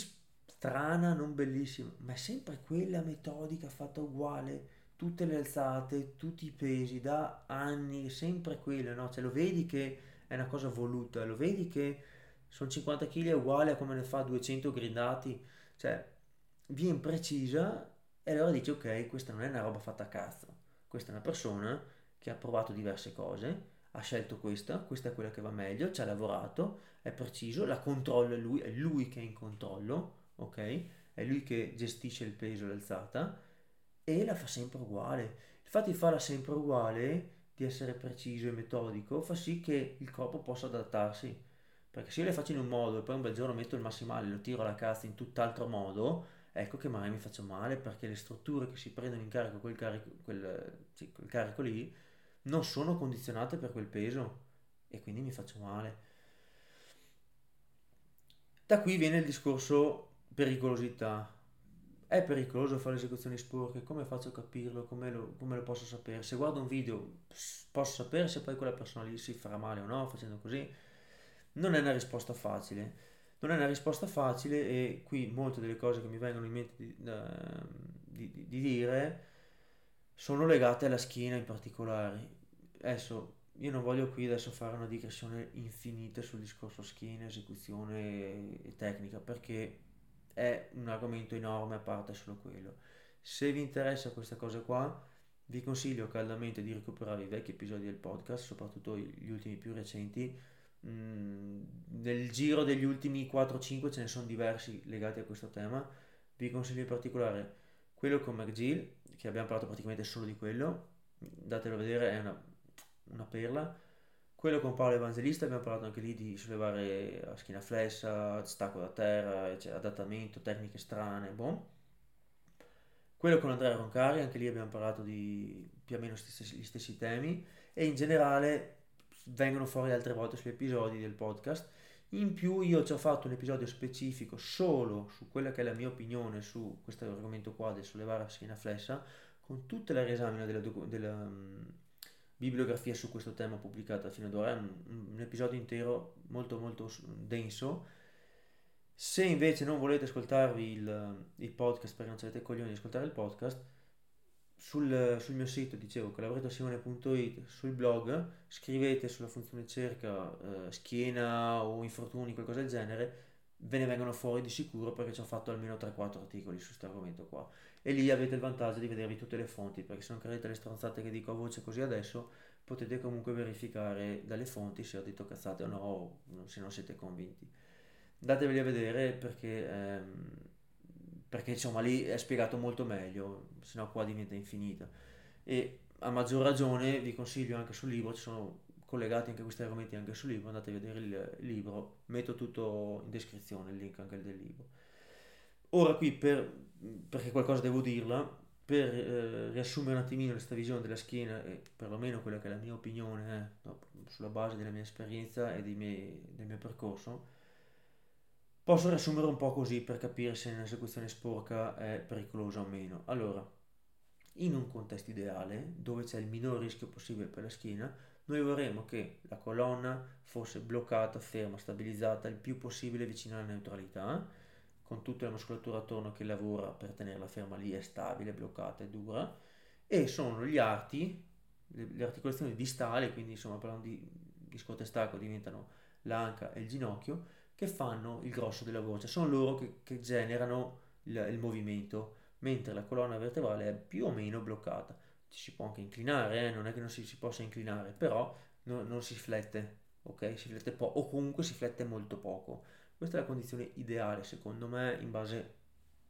strana, non bellissima, ma è sempre quella metodica fatta uguale, tutte le alzate, tutti i pesi, da anni, sempre quella, no? Cioè lo vedi che è una cosa voluta, lo vedi che sono 50 kg uguale a come ne fa 200 grindati, cioè viene precisa e allora dici ok, questa non è una roba fatta a cazzo, questa è una persona che ha provato diverse cose, ha scelto questa, questa è quella che va meglio, ci ha lavorato, è preciso, la controlla lui, è lui che è in controllo, ok? È lui che gestisce il peso, l'alzata e la fa sempre uguale. Di farla sempre uguale, di essere preciso e metodico, fa sì che il corpo possa adattarsi. Perché se io le faccio in un modo e poi un bel giorno metto il massimale, lo tiro alla cazzo in tutt'altro modo, ecco che magari mi faccio male perché le strutture che si prendono in carico quel carico, quel, sì, quel carico lì non sono condizionate per quel peso e quindi mi faccio male. Da qui viene il discorso pericolosità. È pericoloso fare esecuzioni sporche? Come faccio a capirlo? Come lo, come lo posso sapere? Se guardo un video posso sapere se poi quella persona lì si farà male o no facendo così? Non è una risposta facile. Non è una risposta facile e qui molte delle cose che mi vengono in mente di, di, di, di dire sono legate alla schiena in particolare. Adesso io non voglio qui adesso fare una digressione infinita sul discorso schiena, esecuzione e tecnica perché è un argomento enorme a parte solo quello. Se vi interessa questa cosa qua, vi consiglio caldamente di recuperare i vecchi episodi del podcast, soprattutto gli ultimi più recenti. Mm, nel giro degli ultimi 4-5 ce ne sono diversi legati a questo tema. Vi consiglio in particolare quello con McGill, che abbiamo parlato praticamente solo di quello. Datelo a vedere, è una, una perla. Quello con Paolo Evangelista abbiamo parlato anche lì di sollevare a schiena flessa, stacco da terra, cioè, adattamento, tecniche strane, boh. Quello con Andrea Roncari, anche lì abbiamo parlato di più o meno stessi, gli stessi temi e in generale vengono fuori altre volte sugli episodi del podcast. In più io ci ho fatto un episodio specifico solo su quella che è la mia opinione su questo argomento qua del sollevare a schiena flessa, con tutta la risamina della, della um, bibliografia su questo tema pubblicata fino ad ora, è un, un episodio intero molto molto denso. Se invece non volete ascoltarvi il, il podcast perché non avete coglioni di ascoltare il podcast, sul, sul, mio sito, dicevo, collaboratosimone.it, sul blog, scrivete sulla funzione cerca eh, schiena o infortuni, qualcosa del genere, ve ne vengono fuori di sicuro perché ci ho fatto almeno 3-4 articoli su questo argomento qua. E lì avete il vantaggio di vedervi tutte le fonti, perché se non credete le stronzate che dico a voce così adesso, potete comunque verificare dalle fonti se ho detto cazzate o no, se non siete convinti. Dateveli a vedere perché... Ehm, perché insomma lì è spiegato molto meglio, se no qua diventa infinita. E a maggior ragione vi consiglio anche sul libro, ci sono collegati anche questi argomenti anche sul libro, andate a vedere il, libro, metto tutto in descrizione, il link anche del libro. Ora qui, per, perché qualcosa devo dirla, per eh, riassumere un attimino questa visione della schiena e perlomeno quella che è la mia opinione, eh, sulla base della mia esperienza e miei, del mio percorso, Posso riassumere un po' così per capire se un'esecuzione sporca è pericolosa o meno. Allora, in un contesto ideale, dove c'è il minor rischio possibile per la schiena, noi vorremmo che la colonna fosse bloccata, ferma, stabilizzata il più possibile vicino alla neutralità, con tutta la muscolatura attorno che lavora per tenerla ferma lì, è stabile, bloccata e dura, e sono gli arti, le, articolazioni distali, quindi insomma parlando di, di scotestacco diventano l'anca e il ginocchio, che fanno il grosso della voce, sono loro che, che generano il, il, movimento, mentre la colonna vertebrale è più o meno bloccata. Ci si può anche inclinare, eh? non è che non si, si possa inclinare, però no, non si flette, ok? Si flette poco, o comunque si flette molto poco. Questa è la condizione ideale, secondo me, in base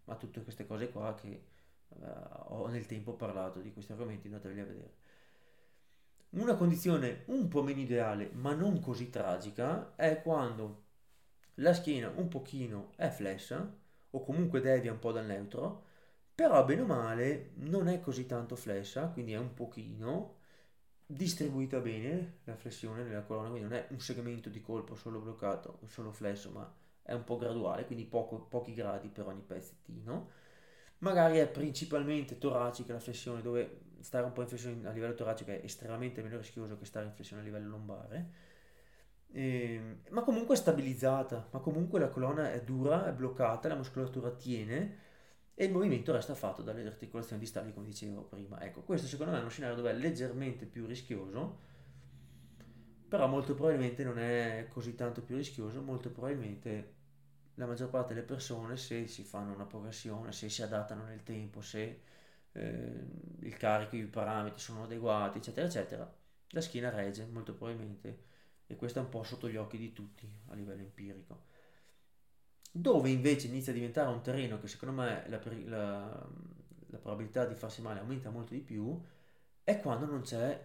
a tutte queste cose qua che uh, ho nel tempo parlato di questi argomenti, andateveli a vedere. Una condizione un po' meno ideale, ma non così tragica, è quando la schiena un pochino è flessa o comunque devia un po' dal neutro, però bene o male non è così tanto flessa, quindi è un pochino distribuita bene la flessione nella colonna, quindi non è un segmento di colpo solo bloccato, solo flesso, ma è un po' graduale, quindi poco, pochi gradi per ogni pezzettino. Magari è principalmente toracica la flessione, dove stare un po' in flessione a livello toracico è estremamente meno rischioso che stare in flessione a livello lombare eh, ma comunque è stabilizzata, ma comunque la colonna è dura, è bloccata, la muscolatura tiene e il movimento resta fatto dalle articolazioni distali come dicevo prima. Ecco, questo secondo me è uno scenario dove è leggermente più rischioso, però molto probabilmente non è così tanto più rischioso, molto probabilmente la maggior parte delle persone se si fanno una progressione, se si adattano nel tempo, se eh, il carico, i parametri sono adeguati, eccetera, eccetera, la schiena regge molto probabilmente e questo è un po' sotto gli occhi di tutti a livello empirico. Dove invece inizia a diventare un terreno che secondo me la, la, la probabilità di farsi male aumenta molto di più, è quando non c'è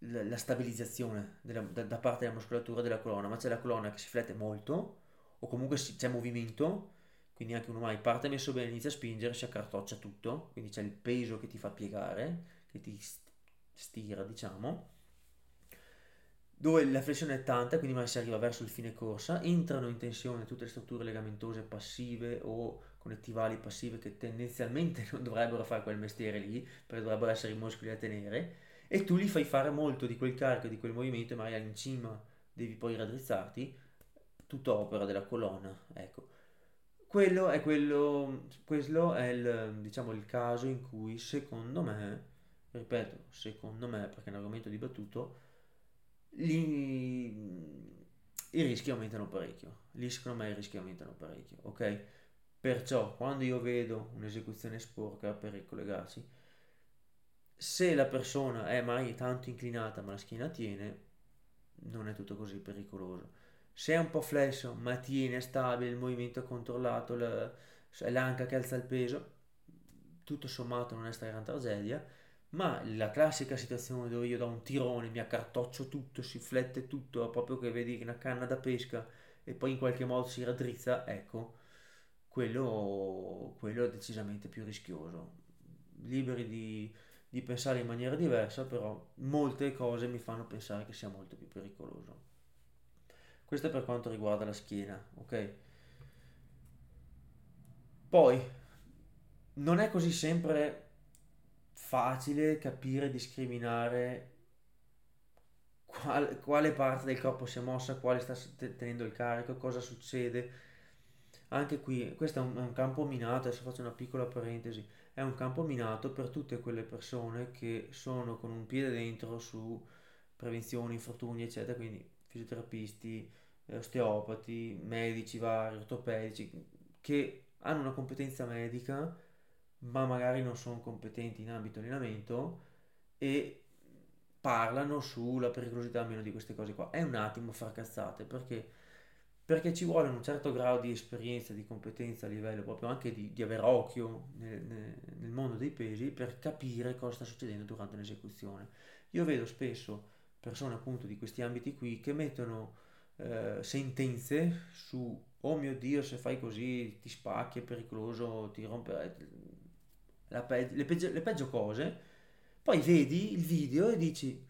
la, la stabilizzazione della, da, da, parte della muscolatura della colonna, ma c'è la colonna che si flette molto, o comunque si, c'è movimento, quindi anche uno mai parte messo bene, inizia a spingere, si accartoccia tutto, quindi c'è il peso che ti fa piegare, che ti stira, diciamo dove la flessione è tanta, quindi magari si arriva verso il fine corsa, entrano in tensione tutte le strutture legamentose passive o connettivali passive che tendenzialmente non dovrebbero fare quel mestiere lì, perché dovrebbero essere i muscoli a tenere, e tu li fai fare molto di quel carico, di quel movimento, e magari all'incima devi poi raddrizzarti, tutta opera della colonna, ecco. Quello è, quello, quello è il, diciamo, il caso in cui secondo me, ripeto, secondo me, perché è un argomento dibattuto, lì i rischi aumentano parecchio. Lì secondo me i rischi aumentano parecchio, ok? Perciò quando io vedo un'esecuzione sporca per ricollegarsi, se la persona è mai tanto inclinata ma la schiena tiene, non è tutto così pericoloso. Se è un po' flesso ma tiene, è stabile, il movimento è controllato, è l'anca che alza il peso, tutto sommato non è stata gran tragedia ma la classica situazione dove io do un tirone, mi accartoccio tutto, si flette tutto, proprio che vedi una canna da pesca e poi in qualche modo si raddrizza, ecco, quello, quello è decisamente più rischioso. Liberi di, di pensare in maniera diversa, però molte cose mi fanno pensare che sia molto più pericoloso. Questo è per quanto riguarda la schiena, ok? Poi, non è così sempre facile capire, discriminare qual, quale parte del corpo si è mossa, quale sta tenendo il carico, cosa succede. Anche qui, questo è un, è un campo minato, adesso faccio una piccola parentesi, è un campo minato per tutte quelle persone che sono con un piede dentro su prevenzione, infortuni, eccetera, quindi fisioterapisti, osteopati, medici vari, ortopedici, che hanno una competenza medica, ma magari non sono competenti in ambito allenamento e parlano sulla pericolosità almeno di queste cose qua. È un attimo far perché, perché ci vuole un certo grado di esperienza, di competenza a livello proprio anche di, di avere occhio nel, nel, mondo dei pesi per capire cosa sta succedendo durante l'esecuzione. Io vedo spesso persone appunto di questi ambiti qui che mettono eh, sentenze su oh mio dio se fai così ti spacchi è pericoloso ti rompe pe- le, peggio, le peggio cose poi vedi il video e dici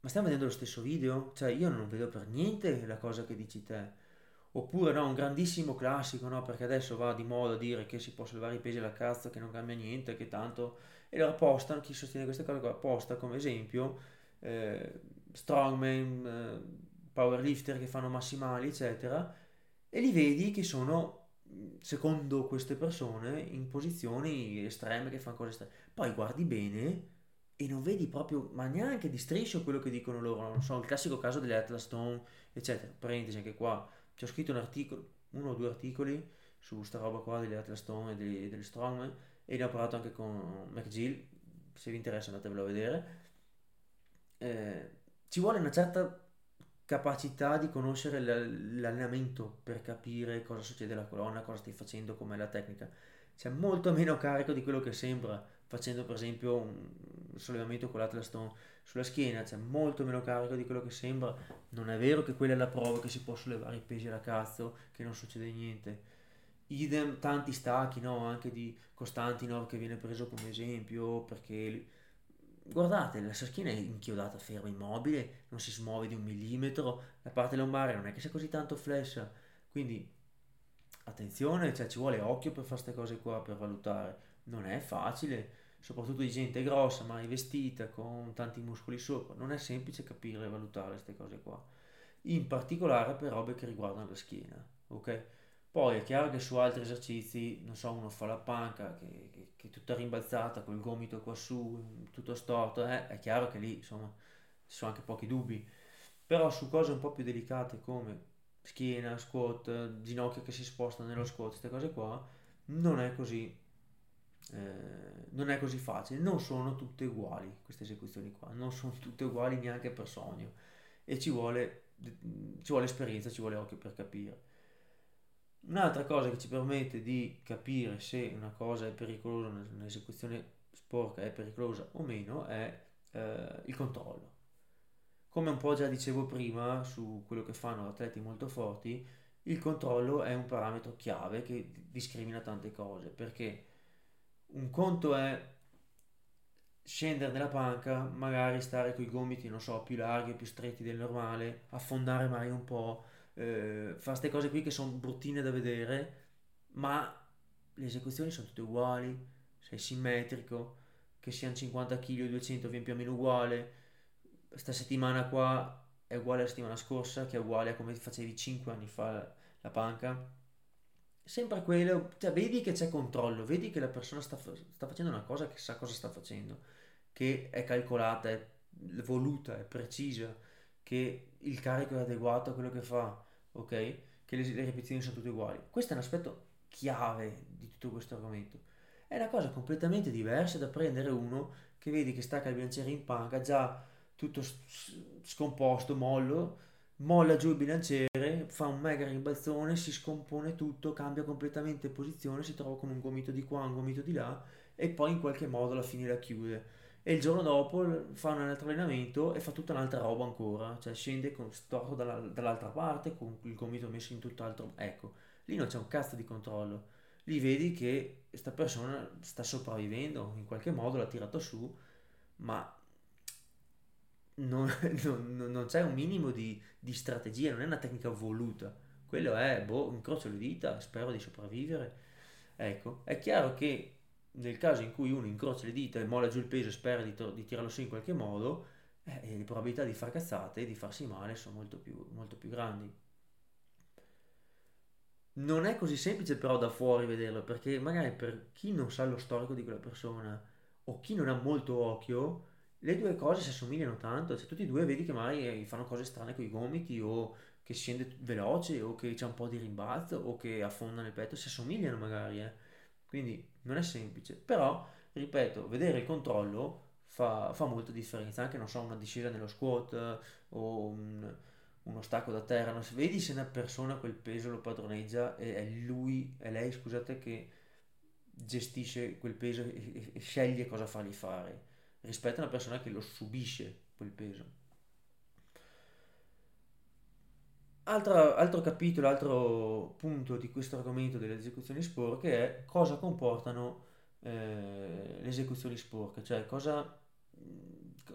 ma stiamo vedendo lo stesso video? Cioè io non vedo per niente la cosa che dici te. Oppure no, un grandissimo classico, no? Perché adesso va di moda dire che si può salvare i pesi alla cazzo, che non cambia niente, che tanto... E allora postano, chi sostiene queste cose qua, posta come esempio eh, strongman, eh, powerlifter che fanno massimali, eccetera, e li vedi che sono, secondo queste persone, in posizioni estreme, che fanno cose estreme. Poi guardi bene e non vedi proprio, ma neanche di striscio quello che dicono loro, non so, il classico caso delle Atlas Stone, eccetera. Parentesi, anche qua, ci ho scritto un articolo, uno o due articoli su sta roba qua delle Atlas Stone e delle, delle Strongman, e ne ho parlato anche con McGill, se vi interessa andatevelo a vedere. Eh, ci vuole una certa capacità di conoscere l'allenamento per capire cosa succede alla colonna, cosa stai facendo, com'è la tecnica. C'è molto meno carico di quello che sembra facendo per esempio un sollevamento con l'Atlas Stone sulla schiena, c'è molto meno carico di quello che sembra. Non è vero che quella è la prova che si può sollevare i pesi alla cazzo, che non succede niente. Idem, tanti stacchi, no? anche di Costantinov che viene preso come esempio perché guardate, la schiena è inchiodata ferma, immobile, non si smuove di un millimetro, la parte lombare non è che sia così tanto flessa, quindi attenzione, cioè ci vuole occhio per fare queste cose qua, per valutare, non è facile, soprattutto di gente grossa, mai vestita, con tanti muscoli sopra, non è semplice capire e valutare queste cose qua, in particolare per robe che riguardano la schiena, ok? Poi è chiaro che su altri esercizi, non so, uno fa la panca che, che, è tutta rimbalzata col gomito qua su, tutto storto, eh, è chiaro che lì insomma ci sono anche pochi dubbi. Però su cose un po' più delicate come schiena, squat, ginocchio che si sposta nello squat, queste cose qua, non è così, eh, non è così facile. Non sono tutte uguali queste esecuzioni qua, non sono tutte uguali neanche per sogno e ci vuole, ci vuole esperienza, ci vuole occhio per capire. Un'altra cosa che ci permette di capire se una cosa è pericolosa, un'esecuzione sporca è pericolosa o meno, è eh, il controllo. Come un po' già dicevo prima su quello che fanno atleti molto forti, il controllo è un parametro chiave che discrimina tante cose, perché un conto è scendere nella panca, magari stare con i gomiti, non so, più larghi più stretti del normale, affondare magari un po', eh, fa queste cose qui che sono bruttine da vedere, ma le esecuzioni sono tutte uguali, sei simmetrico, che siano 50 kg o 200 viene più o meno uguale, questa settimana qua è uguale alla settimana scorsa, che è uguale a come facevi 5 anni fa la panca. Sempre quello, cioè vedi che c'è controllo, vedi che la persona sta, sta facendo una cosa che sa cosa sta facendo, che è calcolata, è voluta, è precisa, che il carico è adeguato a quello che fa ok? Che le, le ripetizioni sono tutte uguali. Questo è un aspetto chiave di tutto questo argomento. È una cosa completamente diversa da prendere uno che vedi che stacca il bilanciere in panca, già tutto scomposto, mollo, molla giù il bilanciere, fa un mega rimbalzone, si scompone tutto, cambia completamente posizione, si trova con un gomito di qua, un gomito di là e poi in qualche modo alla fine la chiude. E il giorno dopo fa un altro allenamento e fa tutta un'altra roba ancora, cioè scende con, storto dalla, dall'altra parte con il gomito messo in tutt'altro. Ecco, lì non c'è un cazzo di controllo. Lì vedi che questa persona sta sopravvivendo, in qualche modo l'ha tirato su, ma non, non, non c'è un minimo di, di, strategia, non è una tecnica voluta. Quello è, boh, incrocio le dita, spero di sopravvivere. Ecco, è chiaro che nel caso in cui uno incrocia le dita e molla giù il peso e spera di, di tirarlo su in qualche modo, eh, le probabilità di far cazzate e di farsi male sono molto più, molto più grandi. Non è così semplice però da fuori vederlo, perché magari per chi non sa lo storico di quella persona o chi non ha molto occhio, le due cose si assomigliano tanto, cioè tutti e due vedi che magari fanno cose strane con i gomiti o che scende veloce o che c'è un po' di rimbalzo o che affonda nel petto, si assomigliano magari, eh. Quindi non è semplice, però, ripeto, vedere il controllo fa, fa molta differenza, anche non so, una discesa nello squat o un, uno stacco da terra, non si vedi se una persona quel peso lo padroneggia e è lui, è lei, scusate, che gestisce quel peso e, e sceglie cosa fargli fare rispetto a una persona che lo subisce quel peso. Altro, altro capitolo, altro punto di questo argomento delle esecuzioni sporche è cosa comportano eh, le esecuzioni sporche, cioè cosa,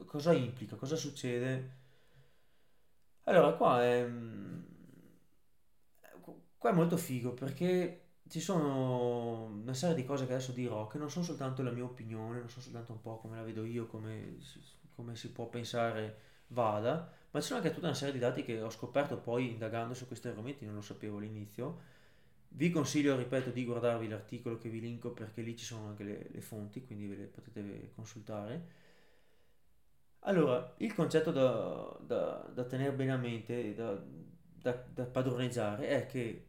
cosa implica, cosa succede. Allora, qua è, qua è molto figo perché ci sono una serie di cose che adesso dirò che non sono soltanto la mia opinione, non sono soltanto un po' come la vedo io, come, come si può pensare vada, ma ci sono anche tutta una serie di dati che ho scoperto poi indagando su questi argomenti, non lo sapevo all'inizio. Vi consiglio, ripeto, di guardarvi l'articolo che vi linko perché lì ci sono anche le, le fonti, quindi ve le potete consultare. Allora, il concetto da, da, da tenere bene a mente, da, da, da padroneggiare, è che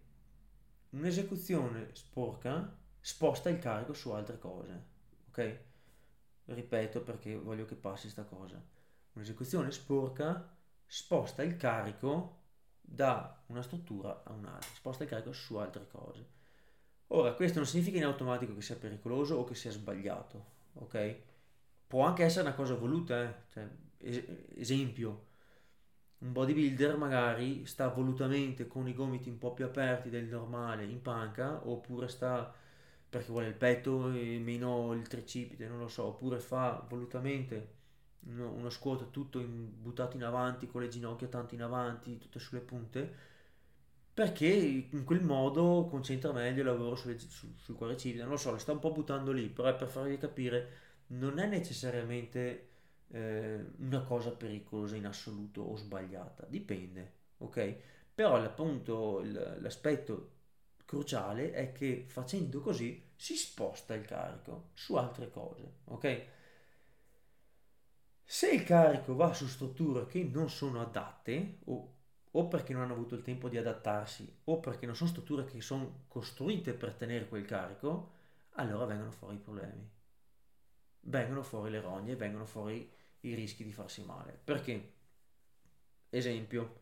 Un'esecuzione sporca sposta il carico su altre cose, ok? Ripeto perché voglio che passi questa cosa. Un'esecuzione sporca sposta il carico da una struttura a un'altra, sposta il carico su altre cose. Ora, questo non significa in automatico che sia pericoloso o che sia sbagliato, ok? Può anche essere una cosa voluta, eh? cioè, es- esempio, un bodybuilder magari sta volutamente con i gomiti un po' più aperti del normale in panca oppure sta perché vuole il petto e meno il tricipite, non lo so, oppure fa volutamente uno, uno squat tutto in, buttato in avanti con le ginocchia tanto in avanti, tutte sulle punte, perché in quel modo concentra meglio il lavoro sulle, su, sul quadricipite, non lo so, lo sta un po' buttando lì, però è per farvi capire, non è necessariamente eh, una cosa pericolosa in assoluto o sbagliata, dipende, ok? Però appunto l'aspetto cruciale è che facendo così si sposta il carico su altre cose, ok? Se il carico va su strutture che non sono adatte o, o perché non hanno avuto il tempo di adattarsi o perché non sono strutture che sono costruite per tenere quel carico, allora vengono fuori i problemi. Vengono fuori le rogne, vengono fuori i rischi di farsi male. Perché? Esempio,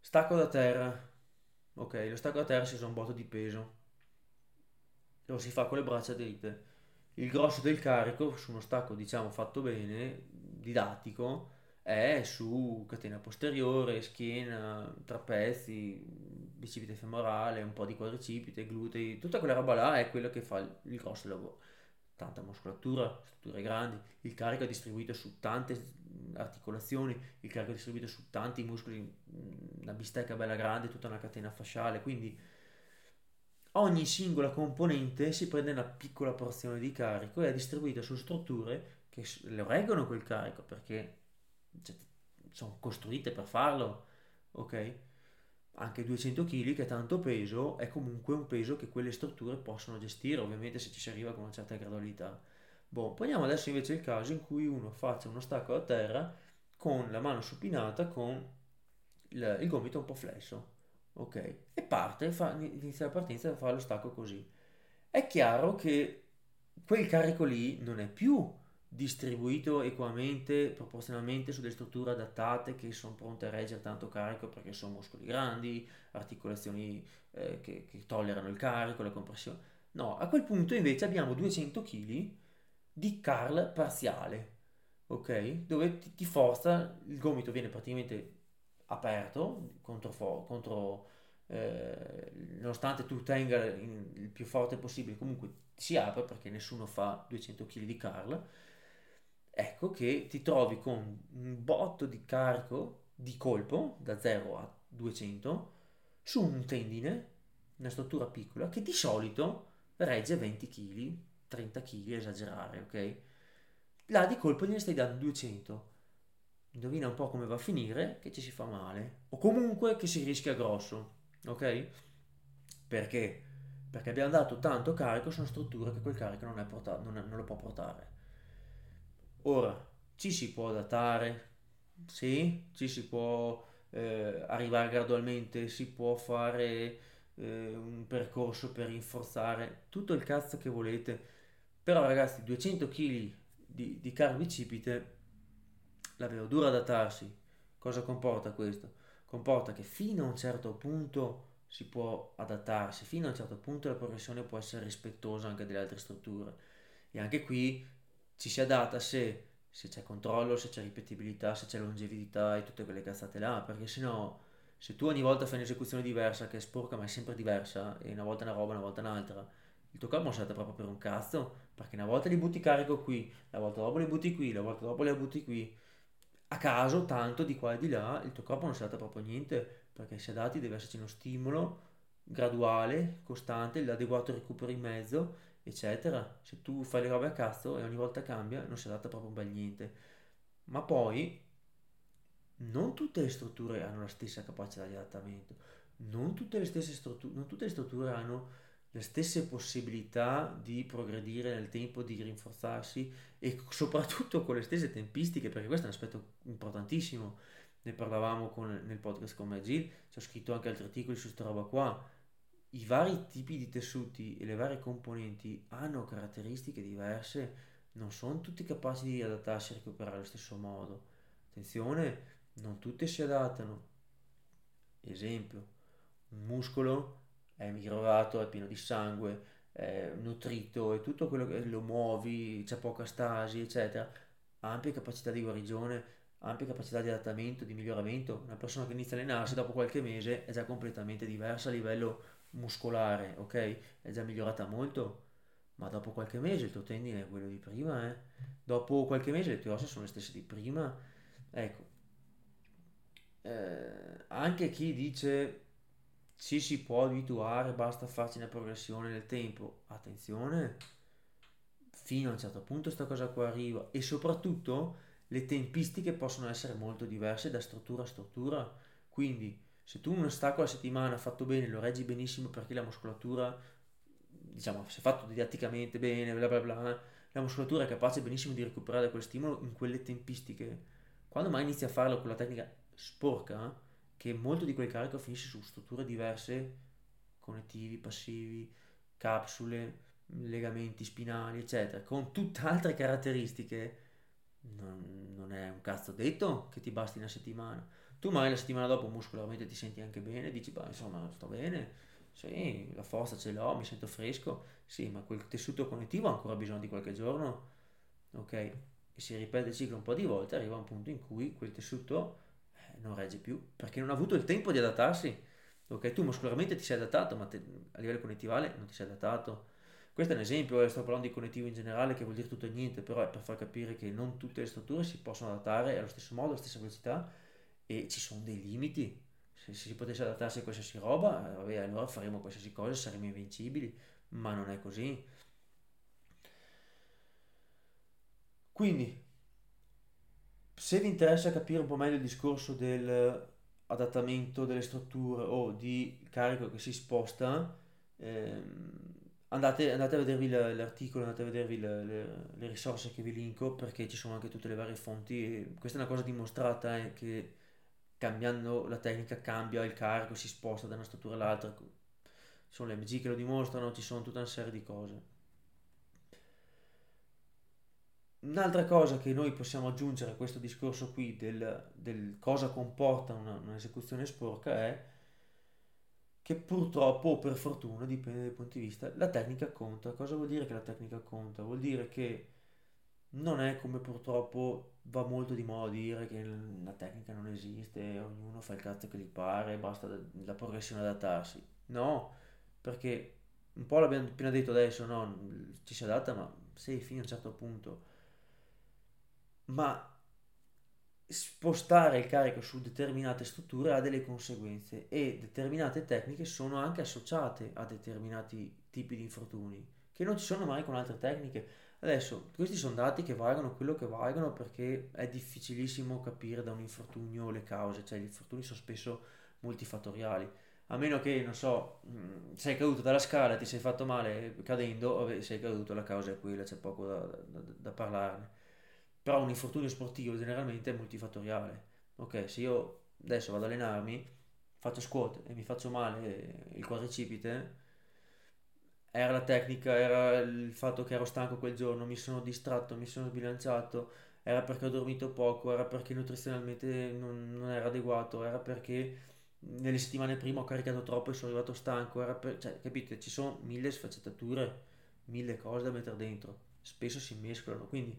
stacco da terra. Ok, lo stacco da terra si usa un botto di peso. Lo si fa con le braccia dritte. Il grosso del carico su uno stacco, diciamo, fatto bene, didattico, è su catena posteriore, schiena, trapezi, bicipite femorale, un po' di quadricipite, glutei, tutta quella roba là è quello che fa il grosso lavoro. Tanta muscolatura, strutture grandi, il carico è distribuito su tante articolazioni, il carico è distribuito su tanti muscoli, una bistecca bella grande, tutta una catena fasciale, quindi ogni singola componente si prende una piccola porzione di carico e è distribuita su strutture che lo reggono quel carico perché cioè, sono costruite per farlo, ok? anche 200 kg che è tanto peso è comunque un peso che quelle strutture possono gestire ovviamente se ci si arriva con una certa gradualità boh, poniamo adesso invece il caso in cui uno faccia uno stacco a terra con la mano supinata con il, il gomito un po' flesso ok e parte fa, inizia la partenza e fa lo stacco così è chiaro che quel carico lì non è più distribuito equamente, proporzionalmente su delle strutture adattate che sono pronte a reggere tanto carico perché sono muscoli grandi, articolazioni eh, che, che, tollerano il carico, la compressione. No, a quel punto invece abbiamo 200 kg di curl parziale, ok? Dove ti, ti forza, il gomito viene praticamente aperto contro, contro eh, nonostante tu tenga il più forte possibile, comunque si apre perché nessuno fa 200 kg di curl. Ecco che ti trovi con un botto di carico di colpo da 0 a 200 su un tendine, una struttura piccola, che di solito regge 20 kg, 30 kg, esagerare, ok? Là di colpo gliene stai dando 200. Indovina un po' come va a finire, che ci si fa male. O comunque che si rischia grosso, ok? Perché? Perché abbiamo dato tanto carico su una struttura che quel carico non, portato, non, è, non lo può portare. Ora, ci si può adattare, sì, ci si può eh, arrivare gradualmente, si può fare eh, un percorso per rinforzare tutto il cazzo che volete. Però ragazzi, 200 kg di, di bicipite l'avevo dura adattarsi. Cosa comporta questo? Comporta che fino a un certo punto si può adattarsi, fino a un certo punto la progressione può essere rispettosa anche delle altre strutture. E anche qui ci si adatta se se c'è controllo, se c'è ripetibilità, se c'è longevità e tutte quelle cazzate là, perché se no, se tu ogni volta fai un'esecuzione diversa, che è sporca ma è sempre diversa, e una volta una roba, una volta un'altra, il tuo corpo non serve proprio per un cazzo, perché una volta li butti carico qui, la volta dopo li butti qui, la volta dopo li butti qui, a caso, tanto di qua e di là, il tuo corpo non serve proprio niente, perché se adatti deve esserci uno stimolo graduale, costante, l'adeguato recupero in mezzo, eccetera. Se tu fai le robe a cazzo e ogni volta cambia, non si adatta proprio un bel niente. Ma poi non tutte le strutture hanno la stessa capacità di adattamento, non tutte le strutture, non tutte le strutture hanno le stesse possibilità di progredire nel tempo, di rinforzarsi e soprattutto con le stesse tempistiche, perché questo è un aspetto importantissimo. Ne parlavamo con, nel podcast con Magil, ci ho scritto anche altri articoli su questa roba qua i vari tipi di tessuti e le varie componenti hanno caratteristiche diverse, non sono tutti capaci di adattarsi e recuperare allo stesso modo. Attenzione, non tutte si adattano. Esempio, un muscolo è migliorato, è pieno di sangue, è nutrito e tutto quello che lo muovi, c'è poca stasi, eccetera. Ampie capacità di guarigione, ampie capacità di adattamento, di miglioramento. Una persona che inizia a allenarsi dopo qualche mese è già completamente diversa a livello muscolare, ok? È già migliorata molto, ma dopo qualche mese il tuo tendine è quello di prima, eh? Dopo qualche mese le tue ossa sono le stesse di prima. Ecco, eh, anche chi dice ci si può abituare, basta farci una progressione nel tempo, attenzione, fino a un certo punto sta cosa qua arriva. E soprattutto le tempistiche possono essere molto diverse da struttura a struttura, quindi se tu un stacco alla settimana fatto bene lo reggi benissimo perché la muscolatura, diciamo, se fatto didatticamente bene, bla bla bla, la muscolatura è capace benissimo di recuperare quel stimolo in quelle tempistiche. Quando mai inizi a farlo con la tecnica sporca, che molto di quel carico finisce su strutture diverse, connettivi, passivi, capsule, legamenti spinali, eccetera, con tutte altre caratteristiche, non, non è un cazzo detto che ti basti una settimana tu magari la settimana dopo muscolarmente ti senti anche bene, dici, beh, insomma, sto bene, sì, la forza ce l'ho, mi sento fresco, sì, ma quel tessuto cognitivo ha ancora bisogno di qualche giorno, ok? E si ripete il ciclo un po' di volte, arriva un punto in cui quel tessuto non regge più, perché non ha avuto il tempo di adattarsi, ok? Tu muscolarmente ti sei adattato, ma te, a livello connettivale non ti sei adattato. Questo è un esempio, eh, sto parlando di connettivo in generale che vuol dire tutto e niente, però è per far capire che non tutte le strutture si possono adattare allo stesso modo, alla stessa velocità, e ci sono dei limiti. Se, se si potesse adattarsi a qualsiasi roba, eh, vabbè, allora faremo qualsiasi cosa, saremo invincibili, ma non è così. Quindi, se vi interessa capire un po' meglio il discorso dell'adattamento delle strutture o di carico che si sposta, ehm, andate, andate, a vedervi l'articolo, andate a vedervi le, le, le, risorse che vi linko perché ci sono anche tutte le varie fonti. Questa è una cosa dimostrata eh, che cambiando la tecnica cambia il carico, si sposta da una struttura all'altra. Ci sono le MG che lo dimostrano, ci sono tutta una serie di cose. Un'altra cosa che noi possiamo aggiungere a questo discorso qui del, del cosa comporta una, un'esecuzione sporca è che purtroppo o per fortuna, dipende dai punti di vista, la tecnica conta. Cosa vuol dire che la tecnica conta? Vuol dire che non è come purtroppo va molto di moda dire che la tecnica non esiste, ognuno fa il cazzo che gli pare, basta la progressione adattarsi. No, perché un po' l'abbiamo appena detto adesso, no, ci si adatta, ma sì, fino a un certo punto. Ma spostare il carico su determinate strutture ha delle conseguenze e determinate tecniche sono anche associate a determinati tipi di infortuni che non ci sono mai con altre tecniche. Adesso, questi sono dati che valgono quello che valgono perché è difficilissimo capire da un infortunio le cause, cioè gli infortuni sono spesso multifattoriali. A meno che, non so, mm, sei caduto dalla scala, ti sei fatto male cadendo, vabbè, sei caduto, la causa è quella, c'è poco da, da, da parlarne però un infortunio sportivo generalmente è multifattoriale. Ok, se io adesso vado ad allenarmi, faccio squat e mi faccio male il quadricipite, era la tecnica, era il fatto che ero stanco quel giorno, mi sono distratto, mi sono sbilanciato, era perché ho dormito poco, era perché nutrizionalmente non, non era adeguato, era perché nelle settimane prima ho caricato troppo e sono arrivato stanco, era per, cioè, capite, ci sono mille sfaccettature, mille cose da mettere dentro, spesso si mescolano, quindi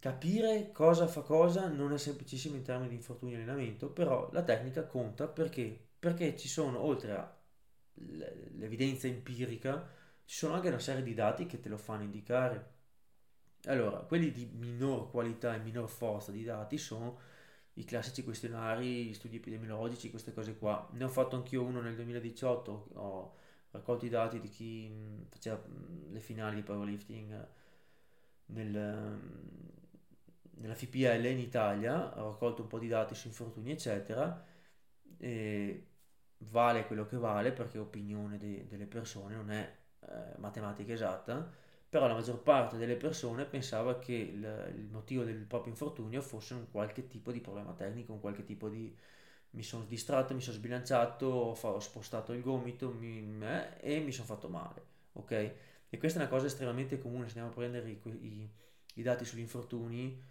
Capire cosa fa cosa non è semplicissimo in termini di infortuni di allenamento, però la tecnica conta perché? Perché ci sono, oltre all'evidenza empirica, ci sono anche una serie di dati che te lo fanno indicare. Allora, quelli di minor qualità e minor forza di dati sono i classici questionari, studi epidemiologici, queste cose qua. Ne ho fatto anch'io uno nel 2018, ho raccolto i dati di chi faceva le finali di powerlifting nel, nella FPL in Italia, ho raccolto un po' di dati su infortuni eccetera, e vale quello che vale perché è opinione de- delle persone, non è eh, matematica esatta, però la maggior parte delle persone pensava che il, il, motivo del proprio infortunio fosse un qualche tipo di problema tecnico, un qualche tipo di mi sono distratto, mi sono sbilanciato, ho, fa- ho spostato il gomito mi, eh, e mi sono fatto male, ok? E questa è una cosa estremamente comune, se andiamo a prendere i, i, i dati sugli infortuni,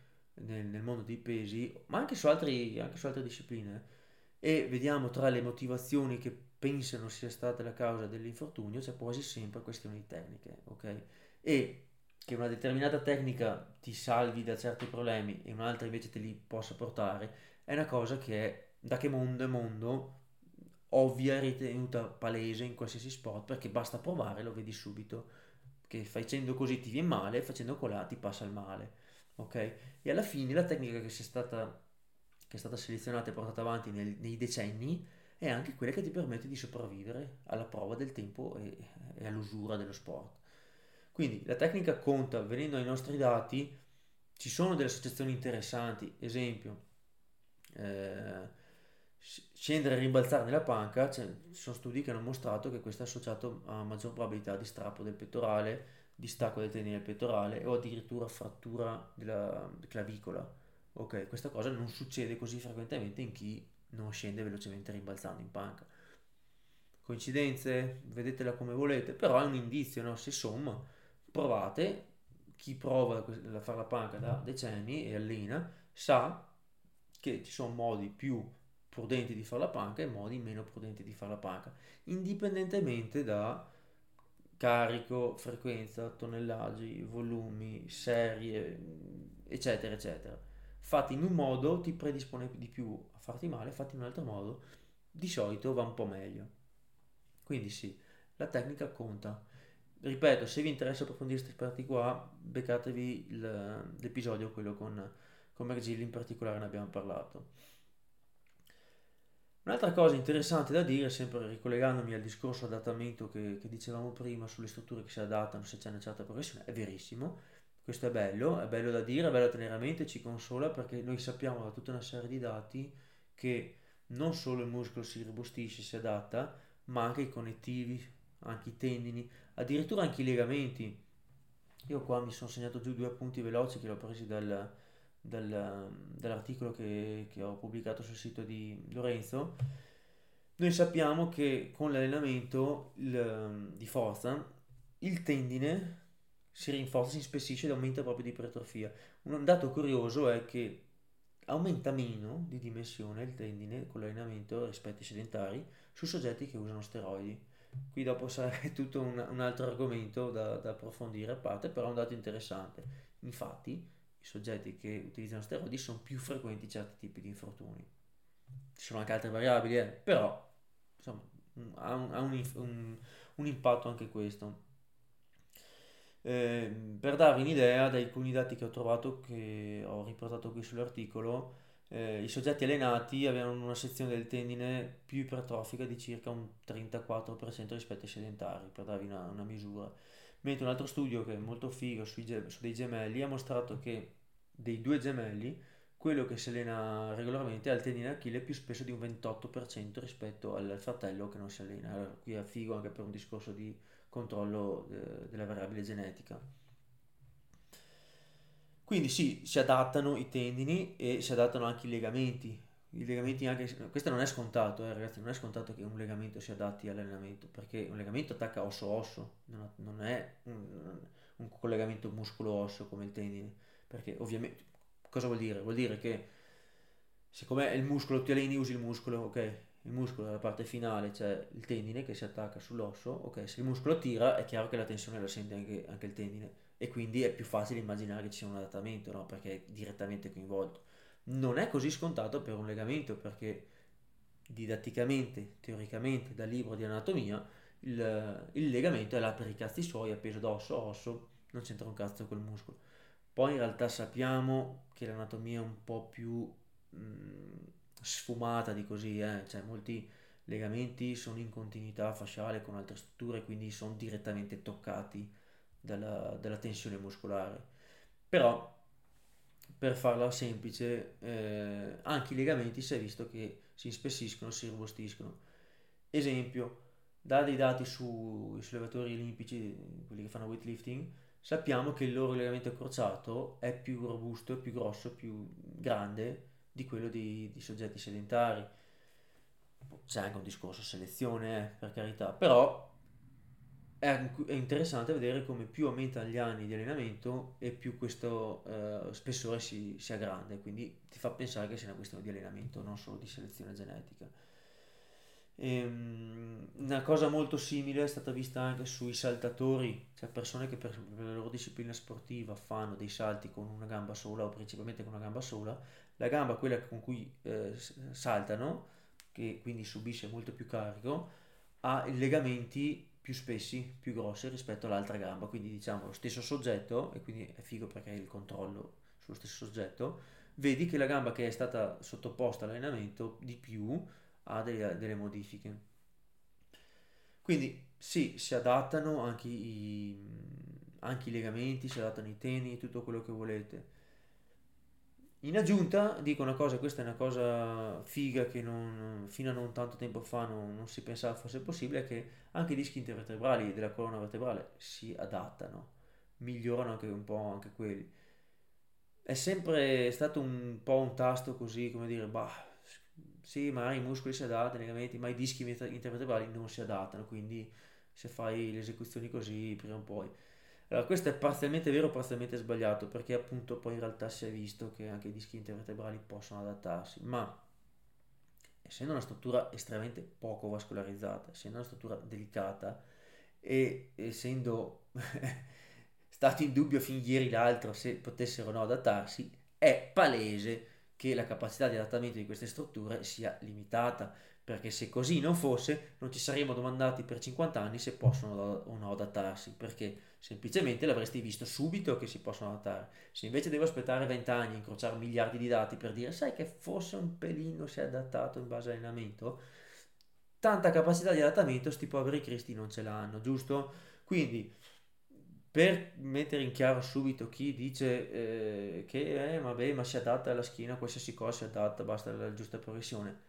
nel, nel mondo dei pesi, ma anche su, altri, anche su altre discipline, e vediamo tra le motivazioni che pensano sia stata la causa dell'infortunio, c'è quasi sempre questioni tecniche, ok? E che una determinata tecnica ti salvi da certi problemi e un'altra invece te li possa portare, è una cosa che è da che mondo è mondo ovvia ritenuta palese in qualsiasi sport perché basta provare lo vedi subito che facendo così ti viene male facendo colà ti passa il male ok? E alla fine la tecnica che, stata, che è stata selezionata e portata avanti nel, nei decenni è anche quella che ti permette di sopravvivere alla prova del tempo e, e all'usura dello sport. Quindi la tecnica conta, venendo ai nostri dati, ci sono delle associazioni interessanti, esempio, eh, scendere e rimbalzare nella panca, cioè, ci sono studi che hanno mostrato che questo è associato a maggior probabilità di strappo del pettorale, distacco del tendine pettorale o addirittura frattura della clavicola. Ok, questa cosa non succede così frequentemente in chi non scende velocemente rimbalzando in panca. Coincidenze? Vedetela come volete, però è un indizio, no? Se somma, provate, chi prova a fare la panca da decenni e allena sa che ci sono modi più prudenti di fare la panca e modi meno prudenti di fare la panca, indipendentemente da carico, frequenza, tonnellaggi, volumi, serie, eccetera, eccetera. Fatti in un modo ti predispone di più a farti male, fatti in un altro modo di solito va un po' meglio. Quindi sì, la tecnica conta. Ripeto, se vi interessa approfondire questi aspetti qua, beccatevi l'episodio, quello con, con Mergilli in particolare ne abbiamo parlato. Un'altra cosa interessante da dire, sempre ricollegandomi al discorso adattamento che, che, dicevamo prima sulle strutture che si adattano se c'è una certa progressione, è verissimo, questo è bello, è bello da dire, è bello da tenere a mente, ci consola perché noi sappiamo da tutta una serie di dati che non solo il muscolo si robustisce, si adatta, ma anche i connettivi, anche i tendini, addirittura anche i legamenti. Io qua mi sono segnato giù due appunti veloci che l'ho presi dal, dal, dall'articolo che, che, ho pubblicato sul sito di Lorenzo, noi sappiamo che con l'allenamento il, di forza il tendine si rinforza, si ispessisce ed aumenta proprio di ipertrofia. Un dato curioso è che aumenta meno di dimensione il tendine con l'allenamento rispetto ai sedentari, su soggetti che usano steroidi. Qui dopo sarà tutto un, un altro argomento da, da, approfondire a parte, però è un dato interessante. Infatti, soggetti che utilizzano steroidi sono più frequenti certi tipi di infortuni. Ci sono anche altre variabili, eh, però insomma, ha, un, ha un, un, un impatto anche questo. Eh, per darvi un'idea, da alcuni dati che ho trovato, che ho riportato qui sull'articolo, eh, i soggetti allenati avevano una sezione del tendine più ipertrofica di circa un 34% rispetto ai sedentari, per darvi una, una misura. Mentre un altro studio che è molto figo sui, su dei gemelli ha mostrato che dei due gemelli, quello che si allena regolarmente ha il tendine Achille più spesso di un 28% rispetto al fratello che non si allena. Allora, qui è figo anche per un discorso di controllo de, della variabile genetica. Quindi sì, si adattano i tendini e si adattano anche i legamenti. I legamenti anche, questo non è scontato, eh, ragazzi, non è scontato che un legamento si adatti all'allenamento, perché un legamento attacca osso-osso, non è un, un collegamento muscolo-osso come il tendine, perché ovviamente, cosa vuol dire? Vuol dire che siccome il muscolo ti alleni, usi il muscolo, ok, il muscolo è la parte finale, cioè il tendine che si attacca sull'osso, ok, se il muscolo tira è chiaro che la tensione la sente anche, anche il tendine e quindi è più facile immaginare che ci sia un adattamento, no? perché è direttamente coinvolto. Non è così scontato per un legamento perché didatticamente, teoricamente, dal libro di anatomia, il, il legamento è là per i cazzi suoi, appeso da osso a osso, non c'entra un cazzo col muscolo. Poi in realtà sappiamo che l'anatomia è un po' più mh, mm, sfumata di così, eh? cioè molti legamenti sono in continuità fasciale con altre strutture, quindi sono direttamente toccati dalla, dalla tensione muscolare. Però, per farla semplice, eh, anche i legamenti si è visto che si ispessiscono, si robustiscono. Esempio, da dei dati sui sollevatori olimpici, quelli che fanno weightlifting, sappiamo che il loro legamento accorciato è più robusto, più grosso, più grande di quello di, di soggetti sedentari. C'è anche un discorso selezione, eh, per carità, però è, interessante vedere come più aumentano gli anni di allenamento e più questo eh, spessore si, sia grande, quindi ti fa pensare che sia una questione di allenamento, non solo di selezione genetica. Ehm, una cosa molto simile è stata vista anche sui saltatori, cioè persone che per, per la loro disciplina sportiva fanno dei salti con una gamba sola o principalmente con una gamba sola, la gamba, quella con cui eh, saltano, che quindi subisce molto più carico, ha i legamenti più spessi, più grossi rispetto all'altra gamba, quindi diciamo lo stesso soggetto, e quindi è figo perché hai il controllo sullo stesso soggetto, vedi che la gamba che è stata sottoposta all'allenamento di più ha delle, delle modifiche. Quindi sì, si adattano anche i, anche i legamenti, si adattano i teni, tutto quello che volete in aggiunta dico una cosa, questa è una cosa figa che non, fino a non tanto tempo fa non, non si pensava fosse possibile, è che anche i dischi intervertebrali della colonna vertebrale si adattano, migliorano anche un po' anche quelli. È sempre stato un po' un tasto così, come dire, bah, sì, magari i muscoli si adattano, i legamenti, ma i dischi intervertebrali non si adattano, quindi se fai le esecuzioni così, prima o poi. Allora, questo è parzialmente vero, parzialmente sbagliato, perché appunto poi in realtà si è visto che anche i dischi intervertebrali possono adattarsi, ma essendo una struttura estremamente poco vascolarizzata, essendo una struttura delicata e essendo stato in dubbio fin ieri l'altro se potessero o no adattarsi, è palese che la capacità di adattamento di queste strutture sia limitata, perché se così non fosse non ci saremmo domandati per 50 anni se possono o no adattarsi, perché semplicemente l'avresti visto subito che si possono adattare. Se invece devo aspettare 20 anni e incrociare miliardi di dati per dire sai che forse un pelino si è adattato in base all'allenamento, tanta capacità di adattamento sti poveri cristi non ce l'hanno, giusto? Quindi per mettere in chiaro subito chi dice eh, che eh, vabbè, ma si adatta alla schiena, qualsiasi cosa si adatta, basta la giusta progressione.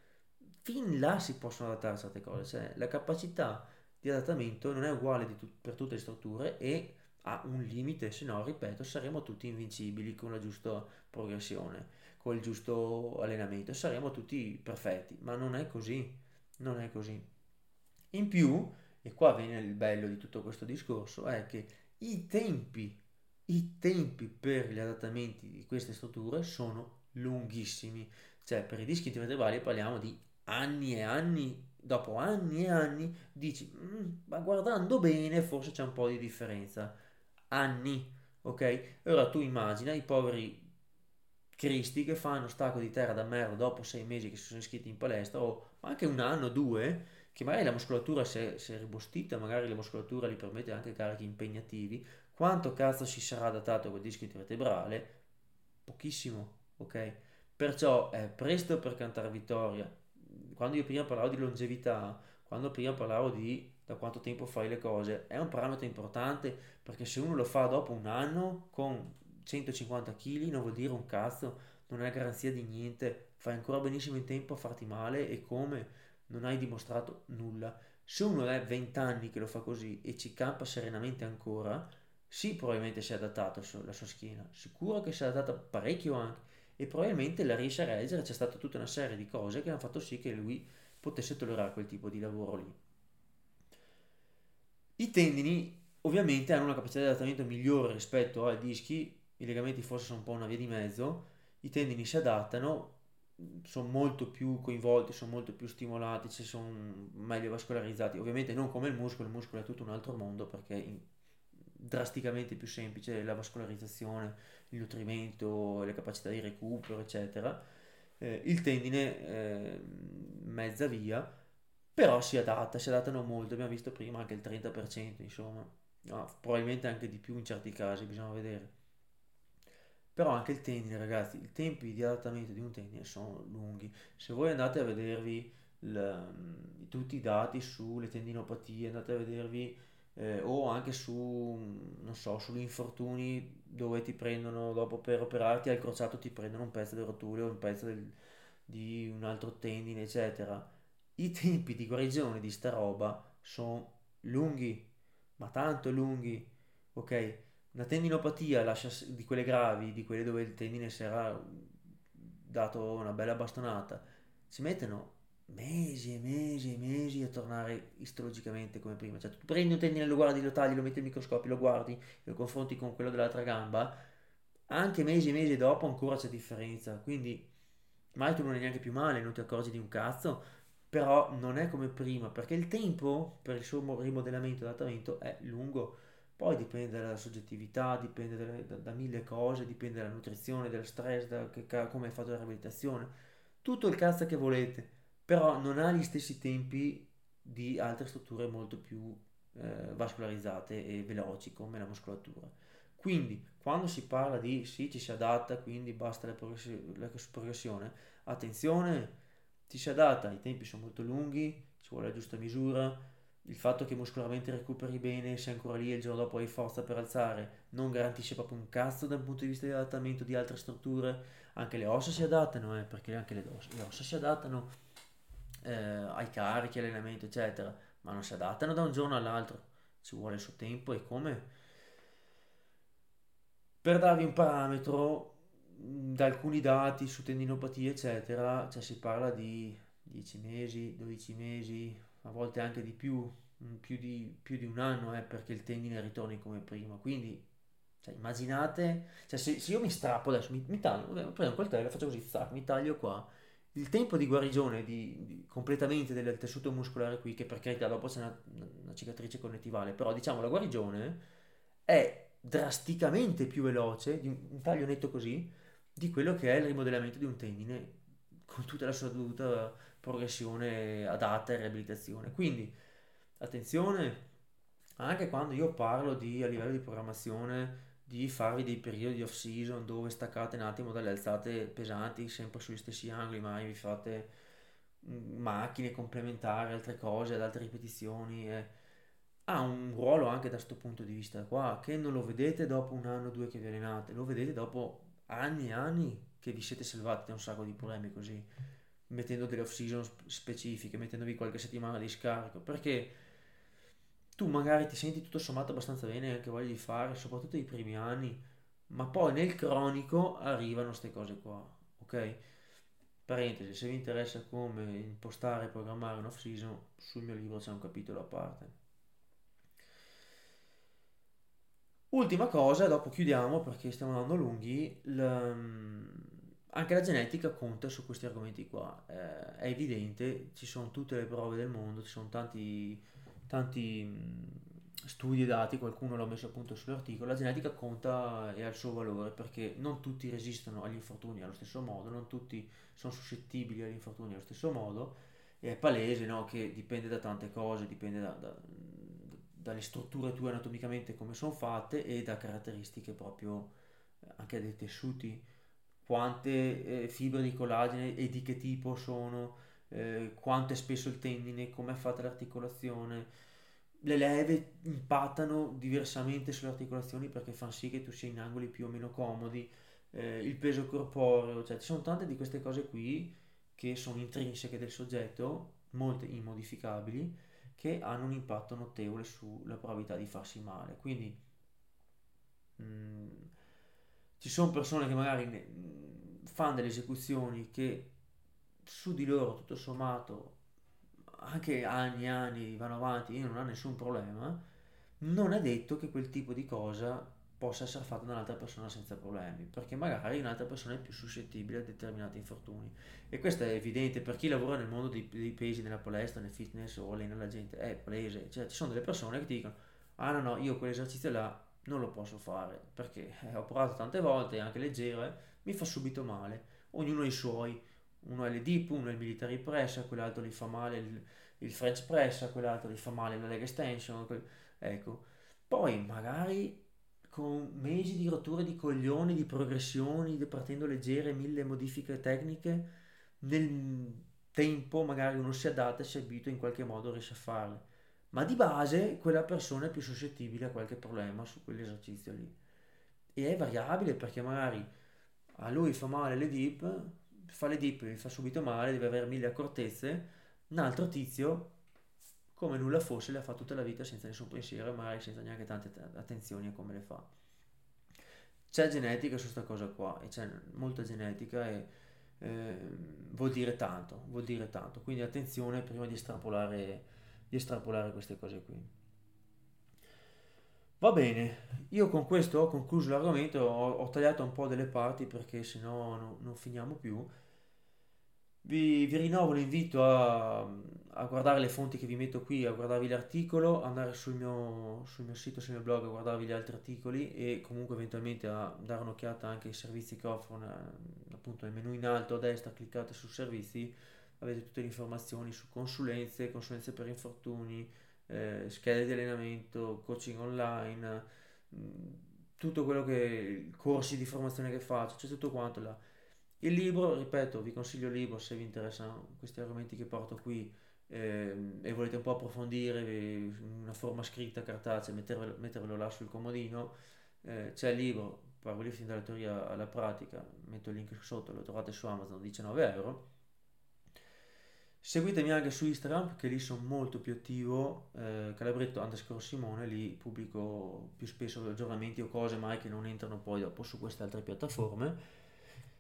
Fin là si possono adattare certe cose, cioè la capacità di adattamento non è uguale tut- per tutte le strutture e ha un limite, se no, ripeto, saremo tutti invincibili con la giusta progressione, con il giusto allenamento, saremo tutti perfetti, ma non è così, non è così. In più, e qua viene il bello di tutto questo discorso, è che i tempi, i tempi per gli adattamenti di queste strutture sono lunghissimi, cioè per i dischi intervertebrali parliamo di anni e anni dopo anni e anni dici, mm, ma guardando bene forse c'è un po' di differenza. Anni, ok? Ora tu immagina i poveri cristi che fanno stacco di terra da merda dopo sei mesi che si sono iscritti in palestra o anche un anno, due, che magari la muscolatura si è, si è ribostita, magari la muscolatura gli permette anche carichi impegnativi, quanto cazzo si sarà adattato quel disco intervertebrale? Pochissimo, ok? Perciò è presto per cantare vittoria. Quando io prima parlavo di longevità, quando prima parlavo di da quanto tempo fai le cose, è un parametro importante perché se uno lo fa dopo un anno con 150 kg non vuol dire un cazzo, non è garanzia di niente, fai ancora benissimo in tempo a farti male e come non hai dimostrato nulla. Se uno è 20 anni che lo fa così e ci campa serenamente ancora, sì, probabilmente si è adattato alla sua schiena, sicuro che si è adattato parecchio anche. E probabilmente la riesce a reggere, c'è stata tutta una serie di cose che hanno fatto sì che lui potesse tollerare quel tipo di lavoro lì. I tendini ovviamente hanno una capacità di adattamento migliore rispetto ai dischi, i legamenti forse sono un po' una via di mezzo, i tendini si adattano, sono molto più coinvolti, sono molto più stimolati, sono meglio vascolarizzati, ovviamente non come il muscolo, il muscolo è tutto un altro mondo perché è drasticamente più semplice la vascolarizzazione, il nutrimento, le capacità di recupero, eccetera. Eh, il tendine eh, mezza via però si adatta, si adattano molto, abbiamo visto prima anche il 30%, insomma, no, probabilmente anche di più in certi casi, bisogna vedere. Però anche il tendine, ragazzi, i tempi di adattamento di un tendine sono lunghi. Se voi andate a vedervi l, tutti i dati sulle tendinopatie, andate a vedervi eh, o anche su, non so, sugli infortuni dove ti prendono dopo per operarti al crociato ti prendono un pezzo del rotule o un pezzo del, di un altro tendine, eccetera i tempi di guarigione di sta roba sono lunghi, ma tanto lunghi, ok? Una tendinopatia lascia, di quelle gravi, di quelle dove il tendine si era dato una bella bastonata, ci mettono mesi e mesi e mesi a tornare istologicamente come prima. Cioè, tu prendi un tendine, lo guardi, lo tagli, lo metti al microscopio, lo guardi, lo confronti con quello dell'altra gamba, anche mesi e mesi dopo ancora c'è differenza. Quindi, mai tu non è neanche più male, non ti accorgi di un cazzo però non è come prima perché il tempo per il suo rimodellamento e adattamento è lungo poi dipende dalla soggettività dipende da, da, da mille cose dipende dalla nutrizione dal stress da che, come hai fatto la riabilitazione. Tutto il cazzo che volete però non ha gli stessi tempi di altre strutture molto più eh, vascolarizzate e veloci come la muscolatura. Quindi quando si parla di sì ci si adatta quindi basta la, la progressione attenzione ti si adatta, i tempi sono molto lunghi, ci vuole la giusta misura, il fatto che muscolarmente recuperi bene, sei ancora lì e il giorno dopo hai forza per alzare, non garantisce proprio un cazzo dal punto di vista di adattamento di altre strutture, anche le ossa si adattano, eh, perché anche le, ossa, le ossa si adattano eh, ai carichi, all'allenamento, eccetera, ma non si adattano da un giorno all'altro, ci vuole il suo tempo e come? Per darvi un parametro, da alcuni dati su tendinopatie, eccetera, cioè si parla di 10 mesi, 12 mesi, a volte anche di più, mm, più di, più di un anno eh, perché il tendine ritorni come prima. Quindi, cioè, immaginate, cioè, se, se, io mi strappo adesso, mi, mi taglio, vabbè, prendo un coltello, faccio così, zac, mi taglio qua. Il tempo di guarigione di, di, completamente del tessuto muscolare qui, che per carità dopo c'è una, una cicatrice connettivale, però diciamo la guarigione è drasticamente più veloce di un, un taglio netto così di quello che è il rimodellamento di un tendine con tutta la sua dovuta progressione adatta e riabilitazione. Quindi attenzione anche quando io parlo di a livello di programmazione di farvi dei periodi di off season dove staccate un attimo dalle alzate pesanti sempre sugli stessi angoli, ma vi fate mm, macchine complementari, altre cose, ad altre ripetizioni. Eh. Ha un ruolo anche da questo punto di vista qua, che non lo vedete dopo un anno o due che vi allenate, lo vedete dopo anni e anni che vi siete salvati da un sacco di problemi così, mettendo delle off season specifiche, mettendovi qualche settimana di scarico, perché tu magari ti senti tutto sommato abbastanza bene anche voglia di fare, soprattutto i primi anni, ma poi nel cronico arrivano queste cose qua, ok? Parentesi, se vi interessa come impostare e programmare un off season, sul mio libro c'è un capitolo a parte. Ultima cosa, dopo chiudiamo perché stiamo andando lunghi, l- anche la genetica conta su questi argomenti qua, eh, è evidente, ci sono tutte le prove del mondo, ci sono tanti, tanti mh, studi e dati, qualcuno l'ha messo appunto sull'articolo, la genetica conta e ha il suo valore perché non tutti resistono agli infortuni allo stesso modo, non tutti sono suscettibili agli infortuni allo stesso modo, e è palese no, che dipende da tante cose, dipende da, da, dalle strutture tue anatomicamente come sono fatte e da caratteristiche proprio eh, anche dei tessuti quante eh, fibre di collagene e di che tipo sono, eh, quanto è spesso il tendine, come è fatta l'articolazione. Le leve impattano diversamente sulle articolazioni perché fanno sì che tu sia in angoli più o meno comodi, eh, il peso corporeo, cioè ci sono tante di queste cose qui che sono intrinseche del soggetto, molte immodificabili, che hanno un impatto notevole sulla probabilità di farsi male. Quindi mh, mm, ci sono persone che magari fanno delle esecuzioni che su di loro tutto sommato anche anni e anni vanno avanti e non ha nessun problema, non è detto che quel tipo di cosa possa essere fatto da un'altra persona senza problemi, perché magari un'altra persona è più suscettibile a determinati infortuni. E questo è evidente per chi lavora nel mondo dei, dei pesi, nella palestra, nel fitness o allena la gente, è palese. Cioè, ci sono delle persone che ti dicono, ah no no, io quell'esercizio là non lo posso fare, perché eh, ho provato tante volte, anche leggero, eh, mi fa subito male. Ognuno ha i suoi, uno è le dip, uno è il military press, quell'altro gli fa male il, il French press, quell'altro gli fa male la leg extension, quel... ecco. Poi magari con mesi di rotture di coglioni, di progressioni, partendo leggere, mille modifiche tecniche, nel tempo magari uno si adatta e si abitua in qualche modo riesce a farle. Ma di base quella persona è più suscettibile a qualche problema su quell'esercizio lì. E è variabile perché magari a lui fa male le dip, fa le dip, gli fa subito male, deve avere mille accortezze, un altro tizio, come nulla fosse, le ha fatto tutta la vita senza nessun pensiero e magari senza neanche tante attenzioni a come le fa. C'è genetica su questa cosa qua, e c'è molta genetica e eh, vuol dire tanto, vuol dire tanto, quindi attenzione prima di estrapolare, di estrapolare queste cose qui. Va bene, io con questo ho concluso l'argomento, ho, ho tagliato un po' delle parti perché sennò no, non finiamo più. Vi, vi rinnovo l'invito a, a, guardare le fonti che vi metto qui, a guardarvi l'articolo, andare sul mio, sul mio sito, sul mio blog a guardarvi gli altri articoli e comunque eventualmente a dare un'occhiata anche ai servizi che offrono, eh, appunto nel menu in alto a destra cliccate su servizi, avete tutte le informazioni su consulenze, consulenze per infortuni, eh, schede di allenamento, coaching online, mm, tutto quello che corsi di formazione che faccio, c'è tutto quanto là. Il libro, ripeto, vi consiglio il libro se vi interessano questi argomenti che porto qui eh, e volete un po' approfondire in una forma scritta, cartacea, mettervelo, mettervelo là sul comodino. Eh, c'è il libro Powerlifting dalla teoria alla pratica, metto il link sotto, lo trovate su Amazon, 19 euro Seguitemi anche su Instagram, che lì sono molto più attivo, eh, calabretto underscore Simone, lì pubblico più spesso aggiornamenti o cose mai che non entrano poi dopo su queste altre piattaforme.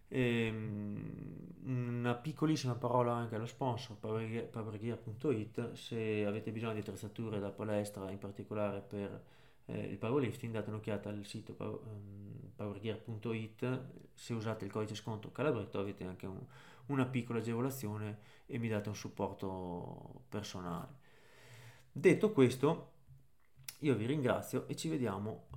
E, ehm, una piccolissima parola anche allo sponsor, powergear.it, se avete bisogno di attrezzature da palestra, in particolare per eh, il powerlifting, date un'occhiata al sito ehm, powergear.it, se usate il codice sconto calabretto avete anche un una piccola agevolazione e mi date un supporto personale. Detto questo, io vi ringrazio e ci vediamo